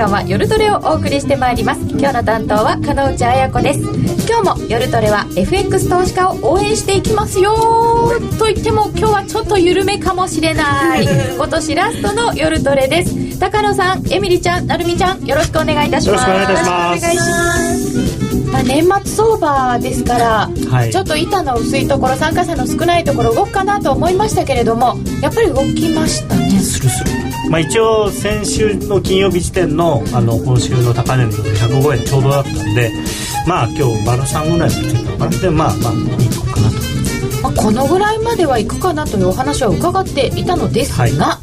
間は夜トレをお送りしてまいります。今日の担当は金内彩子です。今日も夜トレは FX 投資家を応援していきますよ。と言っても今日はちょっと緩めかもしれない。今年ラストの夜トレです。高野さんエミリちゃんなるみちゃんよろしくお願いいたします。よろしくお願いいたします。まあ、年末相場ですから、はい、ちょっと板の薄いところ参加者の少ないところ動くかなと思いましたけれどもやっぱり動きましたね。スルスルまあ、一応先週の金曜日時点のあの今週の高値ので105円ちょうどだったんでまあ今日バラ3ぐらいまでついたのかな。でまあまあいいとこかなと、まあ、このぐらいまではいくかなというお話は伺っていたのですが、は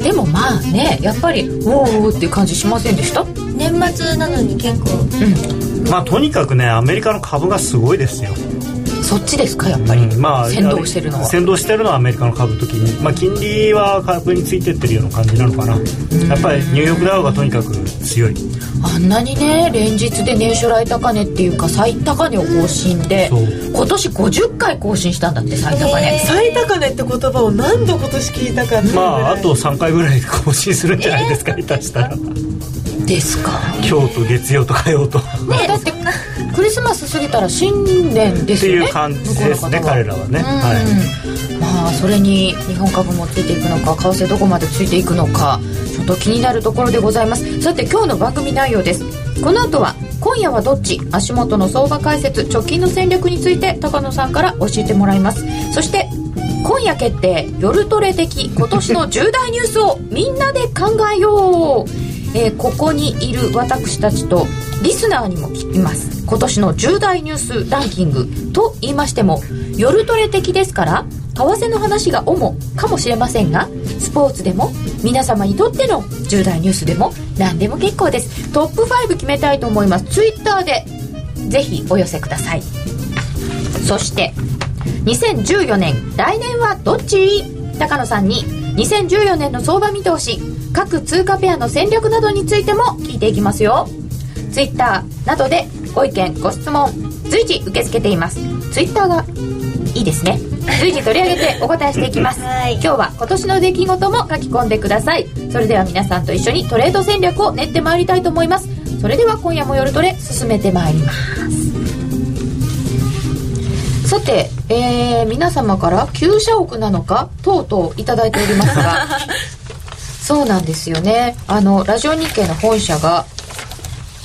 い、でもまあねやっぱりおおっていう感じしませんでした？年末なのに結構。うん。まあとにかくねアメリカの株がすごいですよそっちですかやっぱり、うん、まあ、先導してるのは。先導してるのはアメリカの株時に、まあ、金利は株についてってるような感じなのかな、やっぱりニューヨークダウがとにかく強い。あんなにね連日で年初来高値っていうか最高値を更新で今年50回更新したんだって最高値、えー、最高値って言葉を何度今年聞いたかまああと3回ぐらい更新するんじゃないですか、えー、下手したら。ですか？今日と月曜と火曜と。ねだってクリスマス過ぎたら新年ですよね。っていう感じですね彼らはね、はい、まあそれに日本株もついていくのか為替どこまでついていくのかちょっと気になるところでございます。さて今日の番組内容です。この後は今夜はどっち？足元の相場解説直近の戦略について高野さんから教えてもらいます。そして今夜決定夜トレ的今年の重大ニュースをみんなで考えよう。えー、ここにいる私たちとリスナーにも聞きます。今年の重大ニュースランキングと言いましても夜トレ的ですから為替の話が主かもしれませんがスポーツでも皆様にとっての重大ニュースでも何でも結構です。トップ5決めたいと思います。ツイッターでぜひお寄せください。そして2014年来年はどっち？高野さんに2014年の相場見通し各通貨ペアの戦略などについても聞いていきますよ。Twitter などでご意見ご質問随時受け付けています。Twitter がいいですね。随時取り上げてお答えしていきます、はい、今日は今年の出来事も書き込んでください。それでは皆さんと一緒にトレード戦略を練ってまいりたいと思います。それでは今夜も夜トレ進めてまいります。さて、えー、皆様から旧社屋なのかとうとういただいておりますが。そうなんですよね。あのラジオ日経の本社が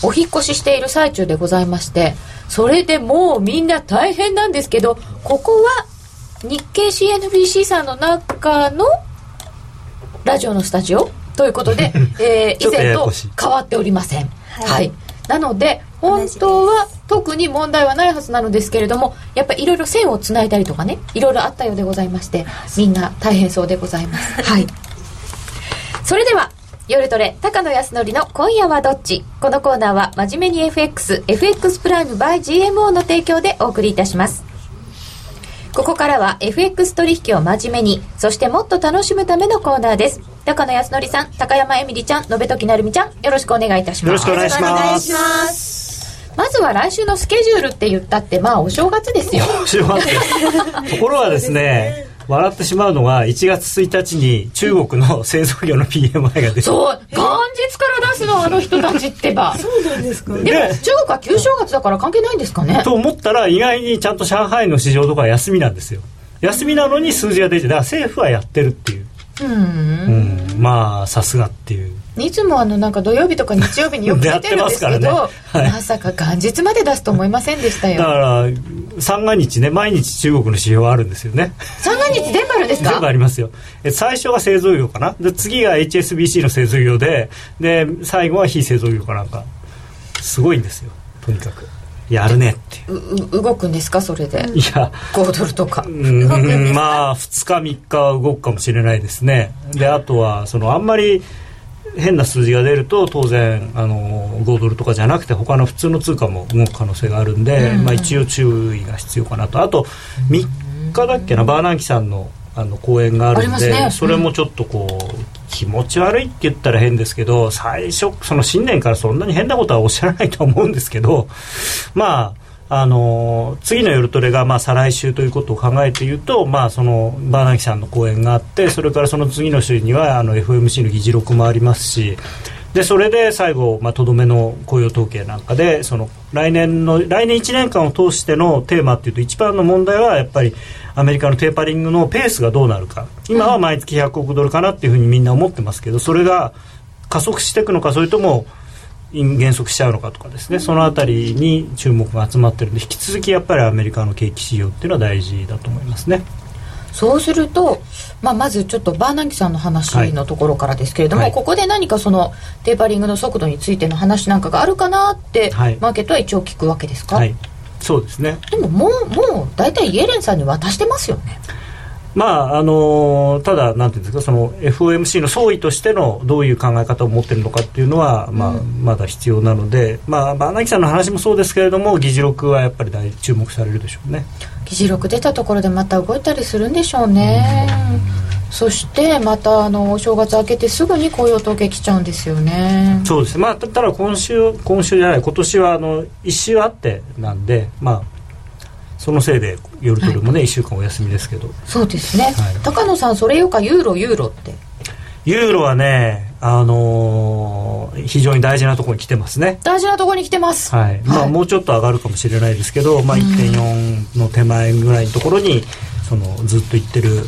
お引越ししている最中でございましてそれでもうみんな大変なんですけどここは日経 CNBC さんの中のラジオのスタジオということで、えー、以前と変わっておりません。はい、はい、なので本当は特に問題はないはずなのですけれどもやっぱりいろいろ線をつないだりとかねいろいろあったようでございましてみんな大変そうでございます。はい。それでは夜トレ高野康則の今夜はどっち？このコーナーは真面目に FX FX プライム by GMO の提供でお送りいたします。ここからは FX 取引を真面目にそしてもっと楽しむためのコーナーです。高野康則さん高山えみりちゃん延時成美ちゃんよろしくお願いいたします。よろしくお願いします。まずは来週のスケジュールって言ったってまあお正月ですよ。お正月。ところがですね笑ってしまうのが1月1日に中国の製造業の PMI が出てそう。元日から出すのあの人たちってば。そうなんですか。でも中国は旧正月だから関係ないんですかね。と思ったら意外にちゃんと上海の市場とか休みなんですよ。休みなのに数字が出てだから政府はやってるっていう。うん、まあさすがっていう。いつもあのなんか土曜日とか日曜日によく出てるんですけど ね。はい、まさか元日まで出すと思いませんでしたよ。だから三が日ね毎日中国の指標あるんですよね。三が日全部あるんですか？全部ありますよ。最初が製造業かな？で次が HSBC の製造業でで最後は非製造業かなんか。すごいんですよ。とにかく。やるねってう。動くんですか？それで。いや。5ドルとか。うん。まあ2日3日は動くかもしれないですね。であとはそのあんまり変な数字が出ると当然あの5ドルとかじゃなくて他の普通の通貨も動く可能性があるんで、うん、まあ、一応注意が必要かなと。あと3日だっけなバーナンキさんのあの講演があるんで、ね、それもちょっとこう気持ち悪いって言ったら変ですけど最初その新年からそんなに変なことはおっしゃらないと思うんですけどまああの次の夜トレがまあ再来週ということを考えて言うと、まあ、そのバーナキさんの講演があってそれからその次の週にはあの FMC の議事録もありますしでそれで最後まあとど、めの雇用統計なんかでその来年の来年1年間を通してのテーマっていうと一番の問題はやっぱりアメリカのテーパリングのペースがどうなるか。今は毎月100億ドルかなっていうふうにみんな思ってますけどそれが加速していくのかそれとも減速しちゃうのかとかですね、そのあたりに注目が集まってるんで引き続きやっぱりアメリカの景気指標っていうのは大事だと思いますね。そうすると、まあ、まずちょっとバーナンキさんの話のところからですけれども、はい、ここで何かそのテーパリングの速度についての話なんかがあるかなって、はい、マーケットは一応聞くわけですか、はい、そうですね。でももうもう大体イエレンさんに渡してますよねまああのただなんていうんですかその FOMC の総意としてのどういう考え方を持ってるのかっていうのは、まあ、うん、まだ必要なので、まあ、バーナキさんの話もそうですけれども議事録はやっぱり大注目されるでしょうね。議事録出たところでまた動いたりするんでしょうね、うん、そしてまたあのお正月明けてすぐに雇用統計来ちゃうんですよね。そうです。まあただ今週今週じゃない今年はあの一週あってなんでまあそのせいで夜トレもね、はい、1週間お休みですけど。そうですね、はい、高野さんそれよかユーロユーロって？ユーロはねあのー、非常に大事なところに来てますね。大事なところに来てます、はい、まあ、もうちょっと上がるかもしれないですけど、まあ、1.4の手前ぐらいのところにそのずっといってる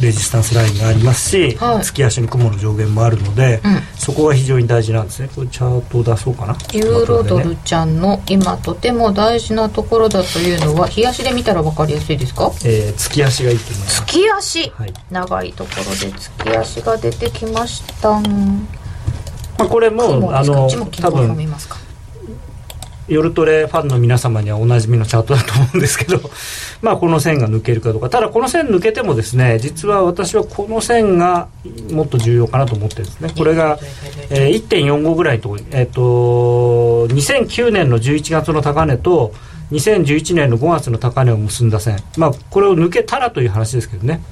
レジスタンスラインがありますし、はい、月足の雲の上限もあるので、うん、そこが非常に大事なんですね。これチャートを出そうかな。ユーロドルちゃんの今とても大事なところだというのは日足で見たら分かりやすいですか、えー、月足がいいと思います。月足、はい、長いところで月足が出てきましたまあ、これもあの多分夜トレファンの皆様にはおなじみのチャートだと思うんですけど まあこの線が抜けるかどうか。ただこの線抜けてもですね実は私はこの線がもっと重要かなと思ってるんですね。これが、えー、1.45ぐらいのところえっ、ー、と2009年の11月の高値と2011年の5月の高値を結んだ線。まあこれを抜けたらという話ですけどね。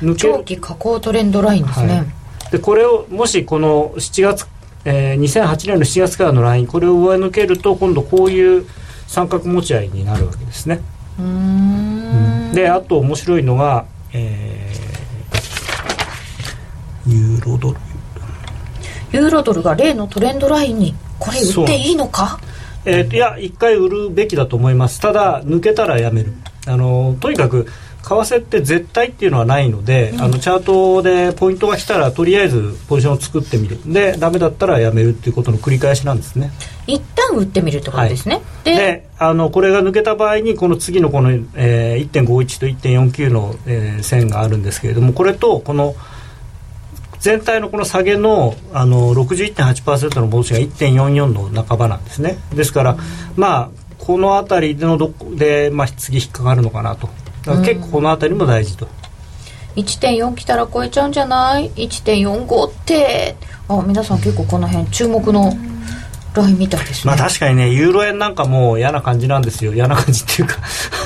抜け長期下降トレンドラインですね、はい。でこれをもしこの7月えー、2008年の7月からのラインこれを上抜けると今度こういう三角持ち合いになるわけですね。であと面白いのが、えー、ユーロドル。ユーロドルが例のトレンドラインにこれ売っていいのか？えー、いや一回売るべきだと思います。ただ抜けたらやめる。あのとにかく為替って絶対っていうのはないので、うん、あのチャートでポイントが来たらとりあえずポジションを作ってみる。でダメだったらやめるっていうことの繰り返しなんですね。一旦売ってみるってことですね、はい、であのこれが抜けた場合にこの次のこの、えー、1.51と1.49の、えー、線があるんですけれどもこれとこの全体のこの下げのあの61.8%の戻しが1.44の半ばなんですね。ですから、うん、まあこの辺りのどこで、まあ、次引っかかるのかなと結構この辺りも大事と。1.4来たら超えちゃうんじゃない？1.45って。あ皆さん結構この辺注目のラインみたいですね。まあ確かにねユーロ円なんかも嫌な感じなんですよ。嫌な感じっていうか。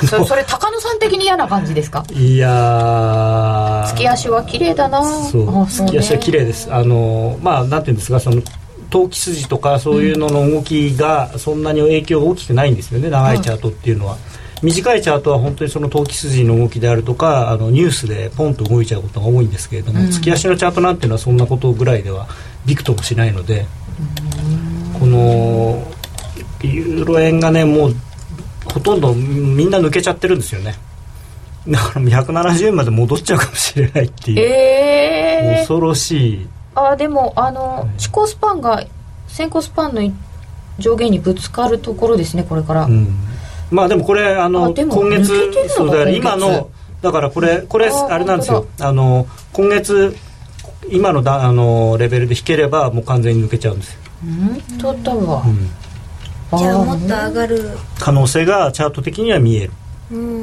そそれ高野さん的に嫌な感じですか？いや月足は綺麗だな。そう。月足は綺麗です。あのまあなんていうんですかその投機筋とかそういうのの動きがそんなに影響が大きくないんですよね長いチャートっていうのは、はい短いチャートは本当にその投機筋の動きであるとかあのニュースでポンと動いちゃうことが多いんですけれども、うん、月足のチャートなんていうのはそんなことぐらいではびくともしないので、うん、このユーロ円がねもうほとんどみんな抜けちゃってるんですよね。だから170円まで戻っちゃうかもしれないっていう、えー、恐ろしい。あでもあの思考スパンが先行スパンの上限にぶつかるところですねこれから、うんまあでもこれあの今月そうだ今のだからこれこれあれなんですよ。あの今月今のだあのレベルで引ければもう完全に抜けちゃうんですよ。うんだわ、うん、じゃあもっと上がる。可能性がチャート的には見える、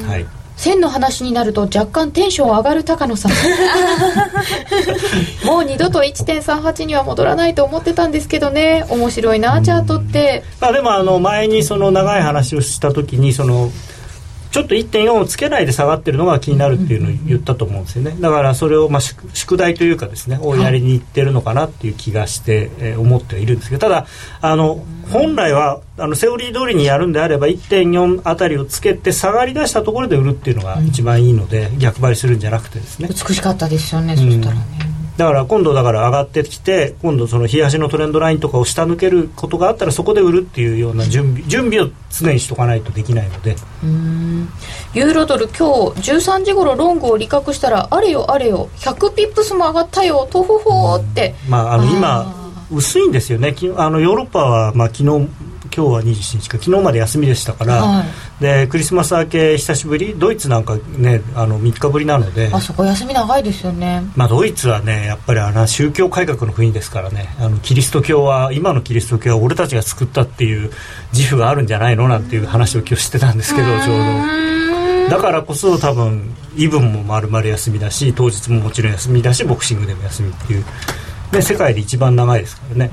はい線の話になると若干テンション上がる高野さん。もう二度と1.38には戻らないと思ってたんですけどね。面白いなチャートって、まあ、でもあの前にその長い話をした時にそのちょっと1.4をつけないで下がってるのが気になるっていうのを言ったと思うんですよね。だからそれをまあ宿宿題というかですねをやりにいってるのかなっていう気がして、えー思ってはいるんですけどただあの本来はあのセオリー通りにやるんであれば1.4あたりをつけて下がり出したところで売るっていうのが一番いいので、逆張りするんじゃなくてですね。美しかったですよね、そしたらねだから今度だから上がってきて今度その冷やしのトレンドラインとかを下抜けることがあったらそこで売るっていうような準備準備を常にしとかないとできないので。ユーロドル今日13時頃ロングを利確したらあれよあれよ。100ピップスも上がったよ。とほほーって、まあ、あの今薄いんですよね。きあのヨーロッパは、まあ、昨日今日は27日か昨日まで休みでしたから、はい。でクリスマス明け久しぶりドイツなんかねあの3日ぶりなのであそこ休み長いですよね。まあ、ドイツはねやっぱりあの宗教改革の国ですからねあのキリスト教は今のキリスト教は俺たちが作ったっていう自負があるんじゃないの？なんていう話を今日してたんですけどちょうど。だからこそ多分イブンも丸々休みだし当日ももちろん休みだしボクシングでも休みっていう。で世界で一番長いですからね。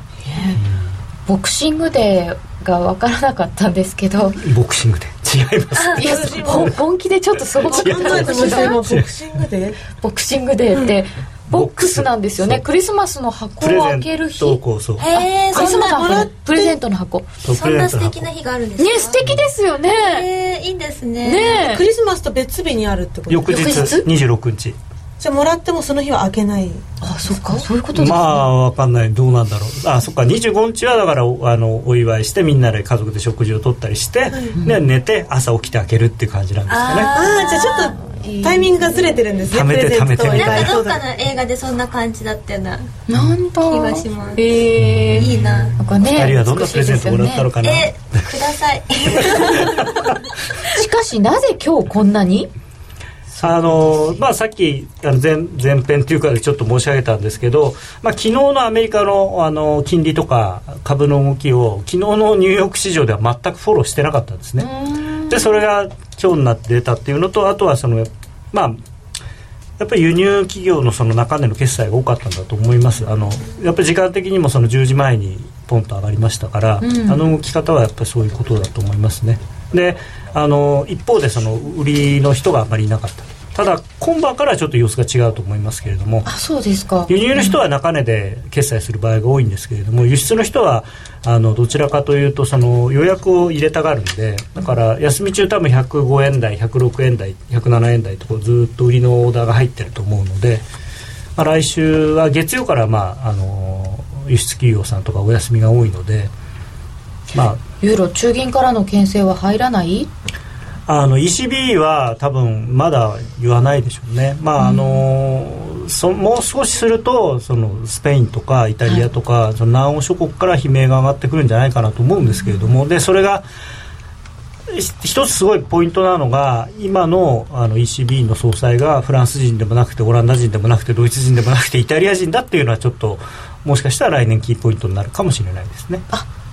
ボクシングデーが分からなかったんですけどボクシングで。違います。いやほん本気でちょっとそう考えてました。今ボクシングで？ボクシングデーってボックスなんですよね。クリスマスの箱を開ける日。トをこう。そうへえクリスマスの箱。プレゼントの箱。ねそんな素敵な日があるんですか？素敵ですよね。いいですね。ねクリスマスと別日にあるってこと翌日。翌日？26日じゃあもらってもその日は開けない。あそっか。そういうことですね、まあわかんない。どうなんだろう。あそっか。25日はだからおあのお祝いしてみんなで家族で食事をとったりして、で寝て朝起きて開けるっていう感じなんですかね。ああじゃあちょっとタイミングがずれてるんですね。貯めてプレゼントと貯めてな。んかどっかの映画でそんな感じだったような。なんだ気がします。へえいいな。なんかね2人はどんなプレゼントもらったのかな、えください。しかしなぜ今日こんなに？あのまあ、さっきあの前前編というかでちょっと申し上げたんですけど、まあ、昨日のアメリカのあの金利とか株の動きを昨日のニューヨーク市場では全くフォローしてなかったんですね。でそれが今日になって出たっていうのとあとはそのまあやっぱり輸入企業のその中での決済が多かったんだと思います。あのやっぱり時間的にもその10時前にポンと上がりましたから、うん。あの動き方はやっぱりそういうことだと思いますね。であの一方でその売りの人があまりいなかった。ただ今晩からはちょっと様子が違うと思いますけれどもあそうですか。輸入の人は中値で決済する場合が多いんですけれども輸出の人はあのどちらかというとその予約を入れたがるんでだから休み中多分105円台106円台107円台とずっと売りのオーダーが入ってると思うので、まあ、来週は月曜から、まあ、あの輸出企業さんとかお休みが多いので、まあ、ユーロ中銀からの牽制は入らない？あの ECB は多分まだ言わないでしょうね、まああのそもう少しするとそのスペインとかイタリアとか、その南欧諸国から悲鳴が上がってくるんじゃないかなと思うんですけれども、でそれがひ一つすごいポイントなのが今のあの ECB の総裁がフランス人でもなくてオランダ人でもなくてドイツ人でもなくてイタリア人だっていうのはちょっともしかしたら来年キーポイントになるかもしれないですね。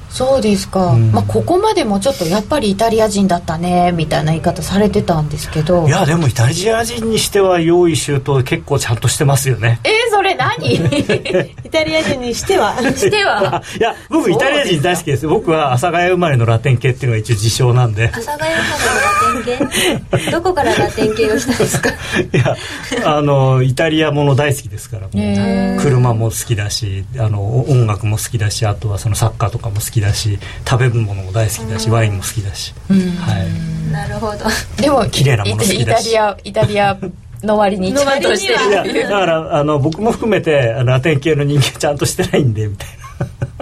そうですか、うん。まあ、ここまでもちょっとやっぱりイタリア人だったねみたいな言い方されてたんですけど。いやでもイタリア人にしては用意周到結構ちゃんとしてますよね。えー、それ何？イタリア人にしては？しては。いや僕イタリア人大好きです僕は阿佐ヶ谷生まれのラテン系っていうのが一応自称なんで。阿佐ヶ谷生まれのラテン系？どこからラテン系をしたんですか？いやあのイタリアもの大好きですからもう。車も好きだしあの音楽も好きだしあとはそのサッカーとかも好きだし食べ物も大好きだしワインも好きだし、はい、なるほど。でも綺麗なもの好きだし。イタリアイタリアの割にちゃんとしていやるだからあの僕も含めてあのラテン系の人間ちゃんとしてないんでみたいな。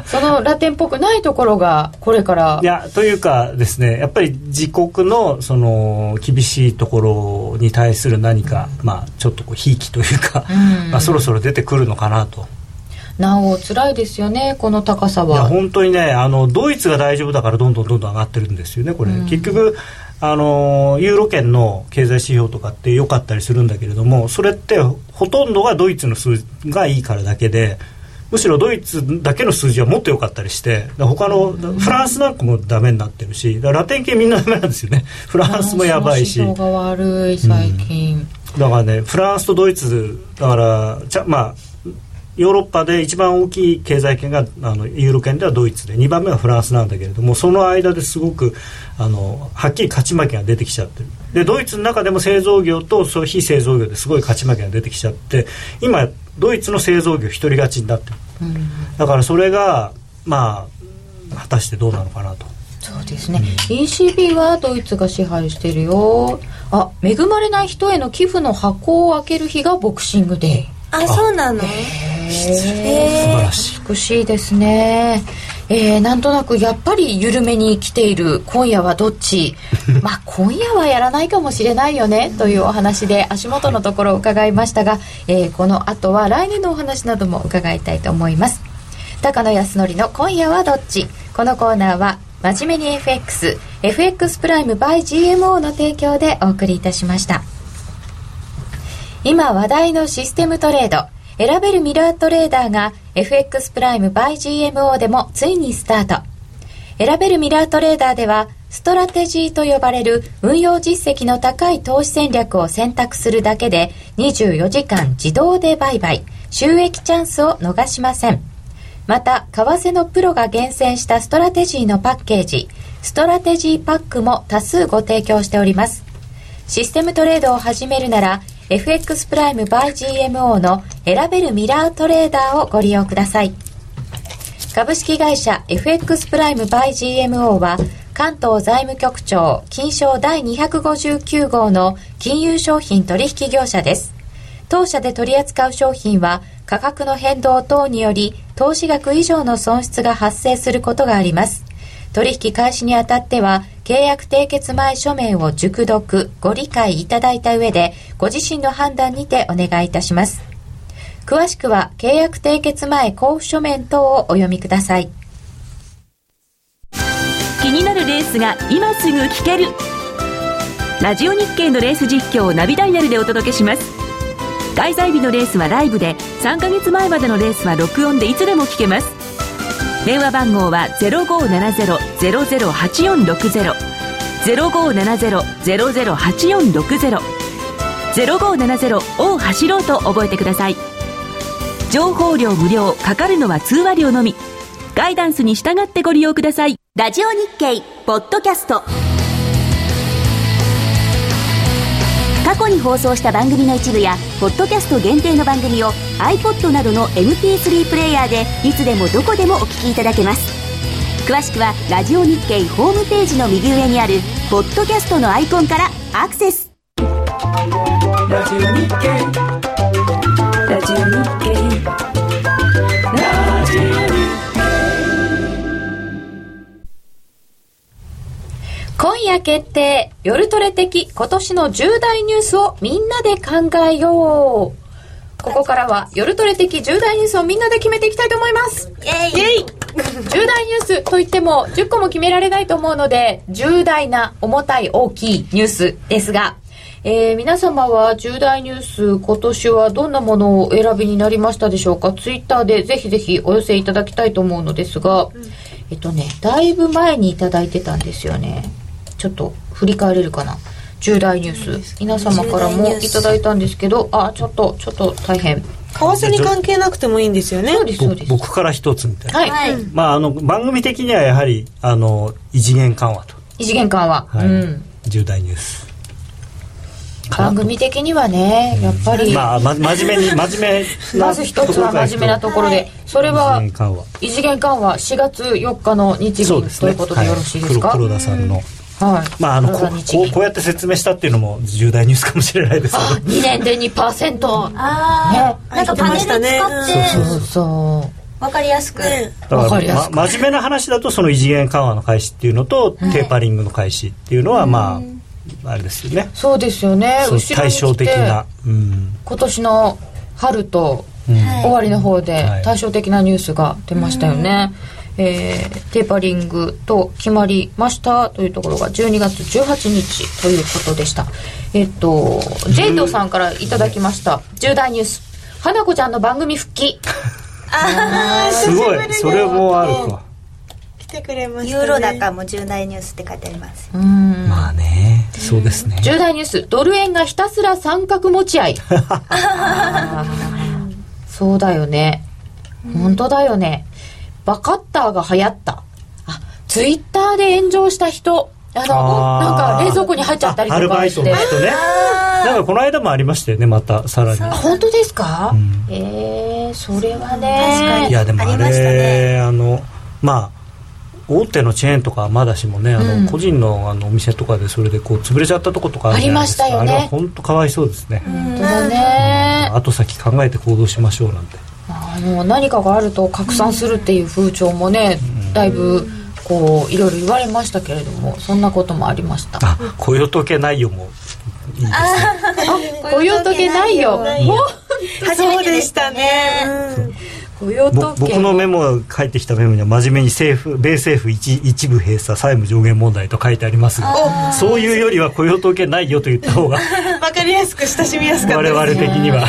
そのラテンっぽくないところがこれから。いやというかですねやっぱり自国のその厳しいところに対する何か、まあ、ちょっとこうひいきというか、うん。まあ、そろそろ出てくるのかなと。なお辛いですよねこの高さいやは本当にねあのドイツが大丈夫だからどんどんどんどん上がってるんですよねこれ、うん。結局あのユーロ圏の経済指標とかって良かったりするんだけれどもそれってほとんどがドイツの数字がいいからだけでむしろドイツだけの数字はもっと良かったりして他のフランスなんかもダメになってるしラテン系みんなダメなんですよね。フランスもやばいし。が悪い最近、だからねフランスとドイツだからちゃまあヨーロッパで一番大きい経済圏があのユーロ圏ではドイツで2番目はフランスなんだけれどもその間ですごくあのはっきり勝ち負けが出てきちゃってる。でドイツの中でも製造業とそう非製造業ですごい勝ち負けが出てきちゃって今ドイツの製造業一人勝ちになってる、だからそれがまあ果たしてどうなのかなと。そうですね、うん、ECB はドイツが支配してるよ。あ恵まれない人への寄付の箱を開ける日がボクシングデーあそうなの？へえ素晴らしい。美しいですね。えー、なんとなくやっぱり緩めに来ている今夜はどっち？まあ今夜はやらないかもしれないよねというお話で足元のところを伺いましたが、えー、この後は来年のお話なども伺いたいと思います。高野やすのりの今夜はどっち？このコーナーは真面目に FX FX プライム by GMO の提供でお送りいたしました今話題のシステムトレード選べるミラートレーダーが FX プライム by GMO でもついにスタート。選べるミラートレーダーでは、ストラテジーと呼ばれる運用実績の高い投資戦略を選択するだけで24時間自動で売買、収益チャンスを逃しません。また、為替のプロが厳選したストラテジーのパッケージ、ストラテジーパックも多数ご提供しております。システムトレードを始めるなら、FX プライム by GMO の選べるミラートレーダーをご利用ください。株式会社 FX プライム by GMO は関東財務局長金商第259号の金融商品取引業者です。当社で取り扱う商品は価格の変動等により投資額以上の損失が発生することがあります。取引開始にあたっては、契約締結前書面を熟読、ご理解いただいた上で、ご自身の判断にてお願いいたします。詳しくは、契約締結前交付書面等をお読みください。気になるレースが今すぐ聞ける。ラジオ日経のレース実況をナビダイヤルでお届けします。開催日のレースはライブで、3ヶ月前までのレースは録音でいつでも聞けます。電話番号は0570-008460 0570-008460 0570を走ろうと覚えてください。情報量無料かかるのは通話料のみ。ガイダンスに従ってご利用ください。ラジオ日経ポッドキャスト。過去に放送した番組の一部やポッドキャスト限定の番組を iPod などの MP3 プレイヤーでいつでもどこでもお聞きいただけます。詳しくはラジオ日経ホームページの右上にあるポッドキャストのアイコンからアクセス。ラジオ日経。ラジオ日経。今夜決定夜トレ的今年の重大ニュースをみんなで考えよう。ここからは夜トレ的重大ニュースをみんなで決めていきたいと思います。イエイ。重大ニュースといっても10個も決められないと思うので重大な重たい大きいニュースですがえー、皆様は重大ニュース今年はどんなものをお選びになりましたでしょうか？ツイッターでぜひぜひお寄せいただきたいと思うのですが、うん、えっとねだいぶ前に頂いてたんですよねちょっと振り返れるかな？重大ニュース。皆様からもいただいたんですけどあちょっとちょっと大変。為替に関係なくてもいいんですよね。そうですそうです。僕から一つみたいな。はい、まああの番組的にはやはりあの異次元緩和と。異次元緩和、はい、うん、重大ニュース。番組的にはねやっぱり、まあ、ま、真面目に 真面目まず一つは真面目なところでそれは異次元緩和。4月4日の日銀、ね、ということでよろしいですか、はい、黒田さんのはい、まああのこここうやって説明したっていうのも重大ニュースかもしれないですけど2年で2%ああ、ね、なんかパネル使って、そうそうそう。分かりやすく、ね、だから、ま、真面目な話だとその異次元緩和の開始っていうのと、テーパリングの開始っていうのはまああれですよね。そうですよね。対照的な、うん、今年の春と終わりの方で対照的なニュースが出ましたよね、うんえー、テーパリングと決まりましたというところが12月18日ということでした。えっとジェイドさんからいただきました重大ニュース。花子ちゃんの番組復帰。ああ すごい。それもあるか。来てくれました、ね、ユーロ高も重大ニュースって書いてあります。うん。まあね。そうですね。重大ニュース。ドル円がひたすら三角持ち合い。そうだよね。本当だよねバカッターが流行った。あツイッターで炎上した人。あのなんか冷蔵庫に入っちゃったりとあアルバイトかしての人ね。なんかこの間もありましたよねまたさらに。あ本当ですか、ん。えー、それは確かねに。いやでもあれね。あのまあ大手のチェーンとかはまだしもねあの、うん。個人のあのお店とかでそれでこう潰れちゃったとことかありましたよね。あれは本当かわいそうですね、本当だね。後先考えて行動しましょうなんてあの何かがあると拡散するっていう風潮もねだいぶこういろいろ言われましたけれどもそんなこともありました。あ雇用統計内容もいいですね雇用統計ないよ。ないもうそうでしたね。うん雇用ぼ統計僕のメモが返ってきたメモには真面目に政府米政府一一部閉鎖債務上限問題と書いてありますがそういうよりは雇用統計ないよと言った方が わかりやすく親しみやすかった我です々的には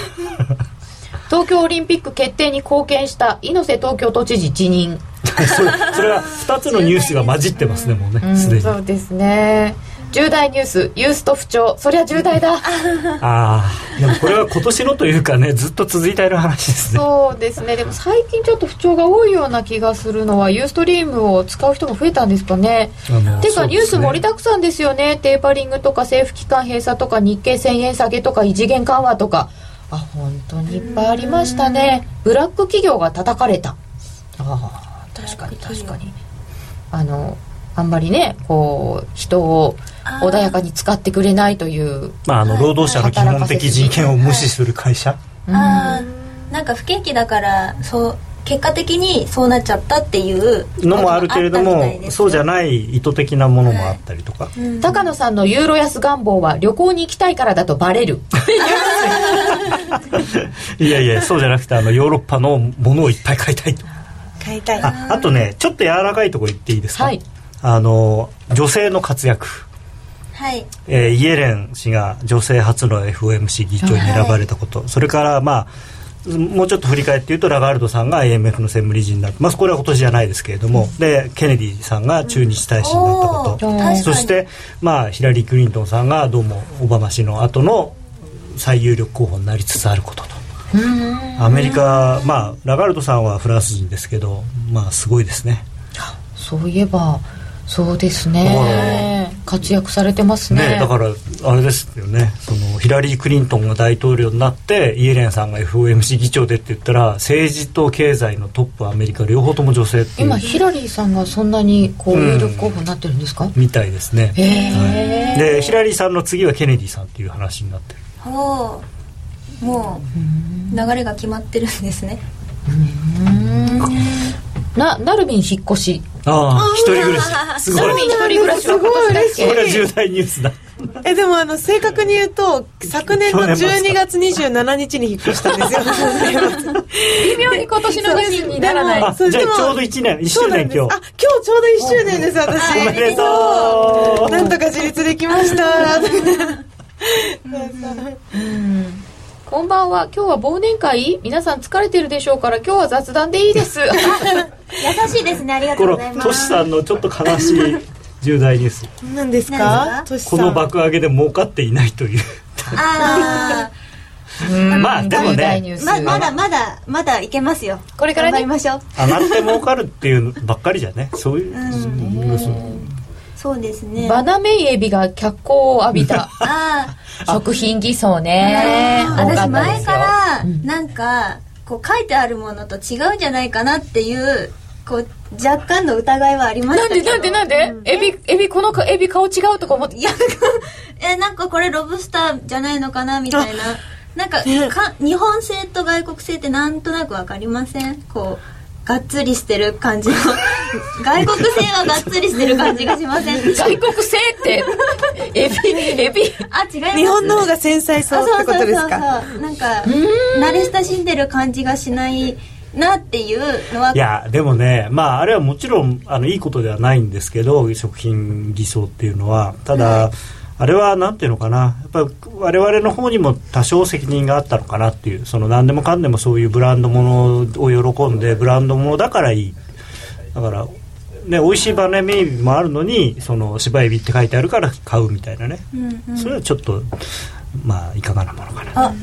東京オリンピック決定に貢献した猪瀬東京都知事辞任。それそれは2つのニュースが混じってますねもうねすでに。そうですね。重大ニュースユースト不調。そりゃ重大だ。ああでもこれは今年のというかねずっと続いている話ですね。そうですね。でも最近ちょっと不調が多いような気がするのはユーストリームを使う人も増えたんですかね。あのてかニュース盛りだだくさんですよね。テーパリングとか政府機関閉鎖とか日経1000円下げとか異次元緩和とかあ本当にいっぱいありましたね。ブラック企業が叩かれた。ああ確かに確かに。あのあんまりねこう人を穏やかに使ってくれないというまああの労働者の基本的人権を無視する会社。あーなんか不景気だからそう結果的にそうなっちゃったっていうのもあるけれどもそうじゃない意図的なものもあったりとか、高野さんのユーロ安願望は旅行に行きたいからだとバレる。いやいやそうじゃなくてあのヨーロッパのものをいっぱい買いたいと。買いたいああとねちょっと柔らかいところ言っていいですか、はい。あの女性の活躍。はい。えーイエレン氏が女性初の FOMC 議長に選ばれたこと、それからまあもうちょっと振り返って言うとラガールドさんが IMF の専務理事になって、まあ、これは今年じゃないですけれども、でケネディさんが駐日大使になったこと、おー確かにそして、まあ、ヒラリー・クリントンさんがどうもオバマ氏の後の最有力候補になりつつあることと。アメリカ、まあ、ラガールドさんはフランス人ですけど、まあ、すごいですね。そういえばそうですね。活躍されてますね。ね、だからあれですよね。そのヒラリー・クリントンが大統領になってイエレンさんが FOMC 議長でって言ったら政治と経済のトップアメリカ両方とも女性って今ヒラリーさんがそんなにこううん。有力候補になってるんですか、みたいですね、へえはい。でヒラリーさんの次はケネディさんっていう話になって。るほうもう流れが決まってるんですねなナルビン引っ越し。ああ一人暮らし。すごい。ナルビン一人暮らしは今年だっこれはけ重大ニュースだ。えでもあの正確に言うと昨年の去年末12月27日に引っ越したんですよ。微妙に今年の年にならない。あそうでもじゃあちょうど1年。1周年今日。あ今日ちょうど1周年です私。おめでとう。なんとか自立できました こんばんは。今日は忘年会？皆さん疲れてるでしょうから今日は雑談でいいです。優しいですね。ありがとうございます。トシさんのちょっと悲しい重大ニュース。何です何か？この爆上げで儲かっていないという。あ まあでもね。ままだまだまだいけますよ。これからね。頑張りましょう。上がって儲かるっていうばっかりじゃね。そういう、そうですね。バナメイエビが脚光を浴びた あ 食品偽装ね。あ私前よからなんかこう書いてあるものと違うんじゃないかなっていうこう若干の疑いはありましたけど。なんでなんでなんで、エビエビこのかエビ顔違うとか思って。いや、なんかえ、なんかこれロブスターじゃないのかなみたいな。なんかか、日本製と外国製ってなんとなくわかりません？こう、がっつりしてる感じの。外国製はがっつりしてる感じがしません？外国製ってエビエビ？あ、違います。日本の方が繊細そうってことですか？あそうそうそうそうなんか、慣れ親しんでる感じがしないなっていうのは。いやでもねまああれはもちろんあのいいことではないんですけど食品偽装っていうのはただ、あれはなんていうのかな。やっぱり我々の方にも多少責任があったのかなっていう。その何でもかんでもそういうブランドものを喜んでブランドものだからいい。だからね美味しいバネメイビもあるのにその芝エビって書いてあるから買うみたいなね、うんうん。それはちょっとまあいかがなものかな。あ、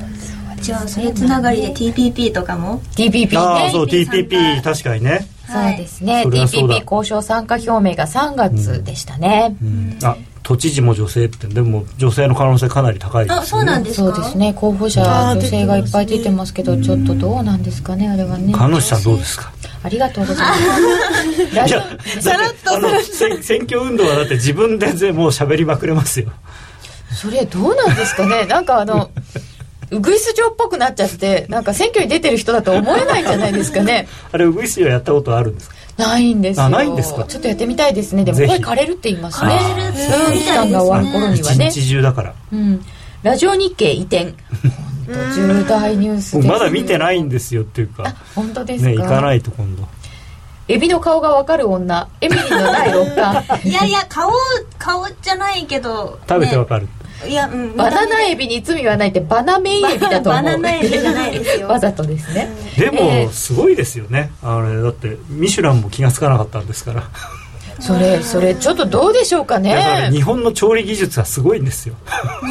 じゃあそれつながりで TPP とかも？TPP ねああそう TPP 確かにね、そうですね。それはそうだ。TPP 交渉参加表明が3月でしたね、うん。あ都知事も女性ってでも女性の可能性かなり高いですよね。あそうなんですか？そうですね。候補者女性がいっぱい出てますけどちょっとどうなんですかねあれはね。彼女さんどうですか？ありがとうございます。いやだってあの選選挙運動はだって自分でぜもう喋りまくれますよ。それどうなんですかね？なんかあのウグイス嬢っぽくなっちゃってなんか選挙に出てる人だと思えないんじゃないですかね？あれウグイスはやったことあるんですか？ないんですよ。あないんですか？ちょっとやってみたいですね。でも声枯れるって言いますね。期間が終わる頃にはね。一日中だから。うん。ラジオ日経移転。本当重大ニュースです僕まだ見てないんですよっていうか。本当ですか、ね行かないと今度。エビの顔がわかる女。エミリーの第6巻 いやいや顔顔じゃないけど食べてわかる、ねいやうんバナナエビに罪はないってバナメイエビだと思う。バナナエビじゃないですよ。わざとですね。でええもすごいですよね。あれだってミシュランも気がつかなかったんですから。それそれちょっとどうでしょうかだからね日本の調理技術はすごいんですよ。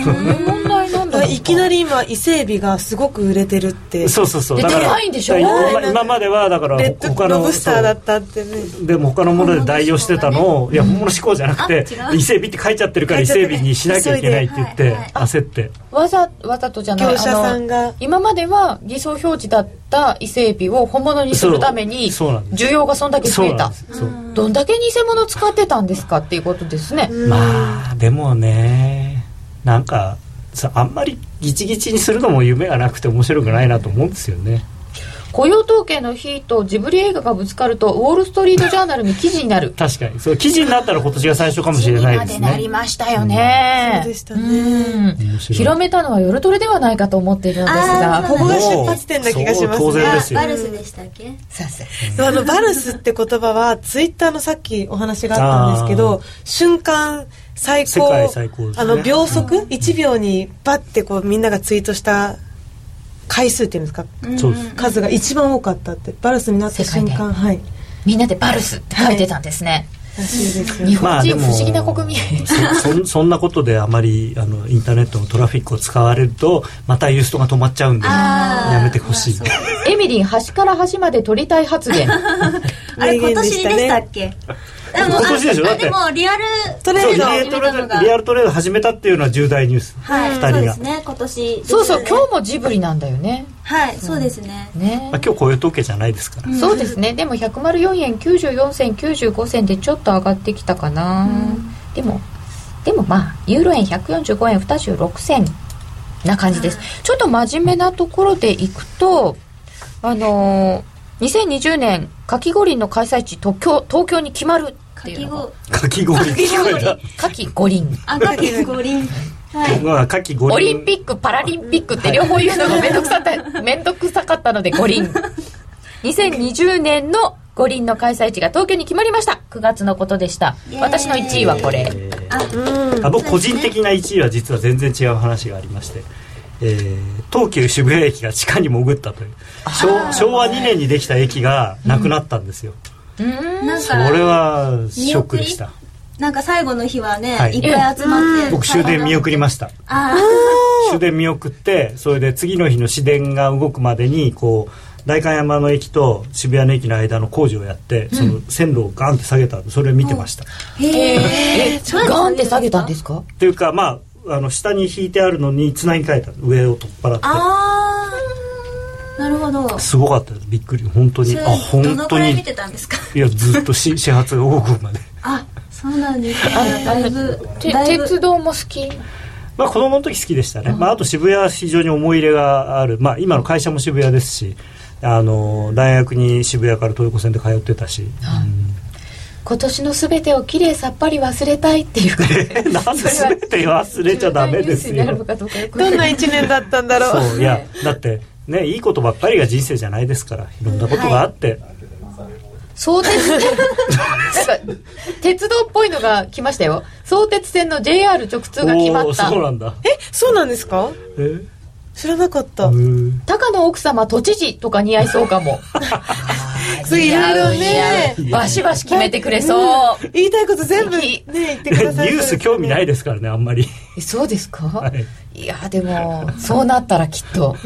そういう 問題なんだろうかいきなり今伊勢海老がすごく売れてるって。そうそうそう。でだから高いんでしょ？だから今今まではだからレッド他のロブスターだったってね。でも他のもので代用してたのをいや本物志向じゃなくて伊勢海老って書いちゃってるから伊勢海老にしなきゃいけないって言って急いではいはい焦って。わざわざとじゃない。業者さんあがの今までは偽装表示だった伊勢海老を本物にするためにそうそうなんです。需要がそんだけ増えた。どんだけ偽物使ってたんですかっていうことですね。まあでもねなんかさあんまりギチギチにするのも夢がなくて面白くないなと思うんですよね。雇用統計の日とジブリ映画がぶつかるとウォール・ストリート・ジャーナルに記事になる。確かに。そう記事になったら今年が最初かもしれないです記事にまでなりねましたよね、そうでしたね。広めたのは夜トレではないかと思っているのですがここが出発点な気がしますね。ですよバルスでしたっけ？さすでもあのバルスって言葉はツイッターのさっきお話があったんですけど瞬間最高。世界最高ですね。あの秒速、1秒にバッてこうみんながツイートした回数っていうんですか、数が一番多かったってバルスになった瞬世界間はい。みんなでバルスって書いてたんですね、らしい。日本まあでも人不思議な国民、そ そそんなことであまりあのインターネットのトラフィックを使われるとまたユーストが止まっちゃうんでやめてほしい、エミリン端から端まで取りたい発言 あれ今年でねしたっけ？今年でしょ？あだって。でもリアルトレードアルトレードリアルトレード始めたっていうのは重大ニュース、はい。二人が。そうですね今年そうそう今日もジブリなんだよね。はい。そうですねねまあ、今日こういう統計じゃないですから、そうですね。でも104円94銭95銭でちょっと上がってきたかな、でもでもまあユーロ円145円26銭。な感じです、ちょっと真面目なところでいくとあのー、2020年かき五輪の開催地東京東京に決まるっていうのが。かき氷に聞こえた夏季五輪赤き五輪はい。オリンピックパラリンピックって両方言うのが面倒くさった 面倒くさかったので五輪2020年の五輪の開催地が東京に決まりました。9月のことでした。私の1位はこれ。ああ僕個人的な1位は実は全然違う話がありまして、えー東急渋谷駅が地下に潜ったという。昭昭和2年にできた駅がなくなったんですよ、なんそれかはショックでした。なんか最後の日はね、はい。い、っぱい集まって僕終電見送りました。あ終電見送ってそれで次の日の市電が動くまでにこう代官山の駅と渋谷の駅の間の工事をやって、その線路をガンって下げたそれを見てました、ーへええガンって下げたんですか？っていうかまああの下に引いてあるのにつなぎ替えた。上を取っ払って。ああなるほど。すごかったです。びっくり。本当に。あ本どのく当にらい見てたんですか？いやずっとし始発が動くまで。あそうなんですね。あだいぶ鉄道も好き？まあ子供の時好きでしたね、まあ、あと渋谷は非常に思い入れがある、まあ、今の会社も渋谷ですしあの大学に渋谷から東横線で通ってたし、今年の全てをきれいさっぱり忘れたいっていううん なんで全て忘れちゃダメですよ。かどんな一年だったんだろうそういやだってねいいことばっかりが人生じゃないですからいろんなことがあって、相鉄線なんか鉄道っぽいのが来ましたよ。相鉄線の JR 直通が決まった。そうなんだ。えそうなんですか？え？知らなかった、うん。高野奥様都知事とか似合いそうかもそういろいろね。バシバシ決めてくれそう。言いたいこと全部ね言ってくださいニュース興味ないですからねあんまり。えそうですか、はい。い、やでもそうなったらきっと、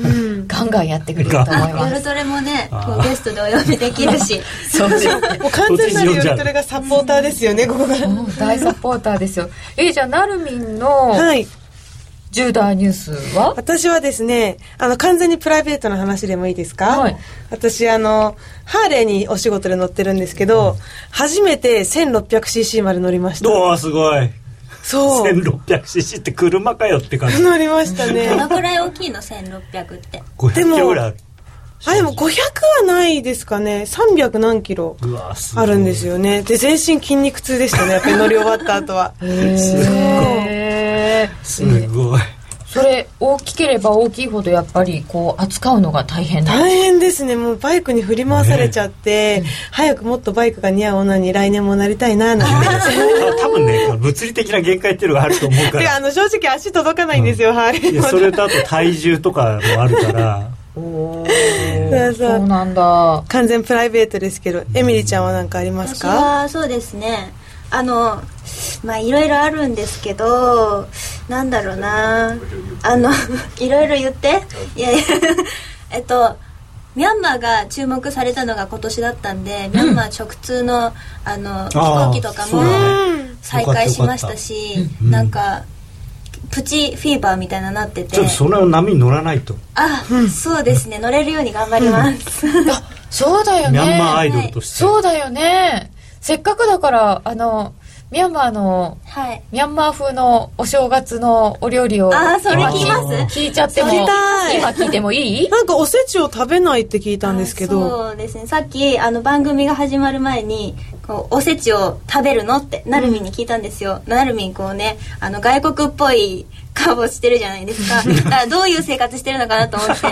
ガンガンやってくれると思います。夜トレもねこうゲストでお呼びできるし。そうです。ね もう完全なる夜トレがサポーターですよねここが。もう大サポーターですよ。えじゃあなるみんのはい重大ニュースは、私はですねあの完全にプライベートな話でもいいですか、はい。私あのハーレーにお仕事で乗ってるんですけど、初めて 1600cc まで乗りました。おーすごい。そう。1600cc って車かよって感じ。乗りましたね。どのぐらい大きいの？1600って。500でもキロぐらいあるあでも500はないですかね。300何キロあるんですよね。で全身筋肉痛でしたね。やっぱり乗り終わった後は。へえすごい。それ大きければ大きいほどやっぱりこう扱うのが大変だ大変ですね。もうバイクに振り回されちゃって、早くもっとバイクが似合う女に来年もなりたいななんて。多分ね物理的な限界っていうのがあると思うかであらの正直足届かないんですよ、ハーレい。それとあと体重とかもあるからおそうーそう。そうなんだ。完全プライベートですけどエミリちゃんは何かあります私かはそうですね。あのまあいろいろあるんですけどなんだろうな。あの いろいろ言って。いやいや。えっとミャンマーが注目されたのが今年だったんで、ミャンマー直通のあの飛行機とかも再開しましたしうんなんかプチフィーバーみたいなのなってて。ちょっとその波に乗らないと。あ、そうですね。乗れるように頑張ります、あそうだよね。ミャンマーアイドルとして。そうだよね。せっかくだからあのミャンマーのはい。ミャンマー風のお正月のお料理をあーそれ聞きます？聞いちゃっても今聞いてもいい？なんかおせちを食べないって聞いたんですけど。そうですね。さっきあの番組が始まる前にこうおせちを食べるのってなるみんに聞いたんですよ、なるみんこうねあの外国っぽい顔してるじゃないですか。だからどういう生活してるのかなと思って。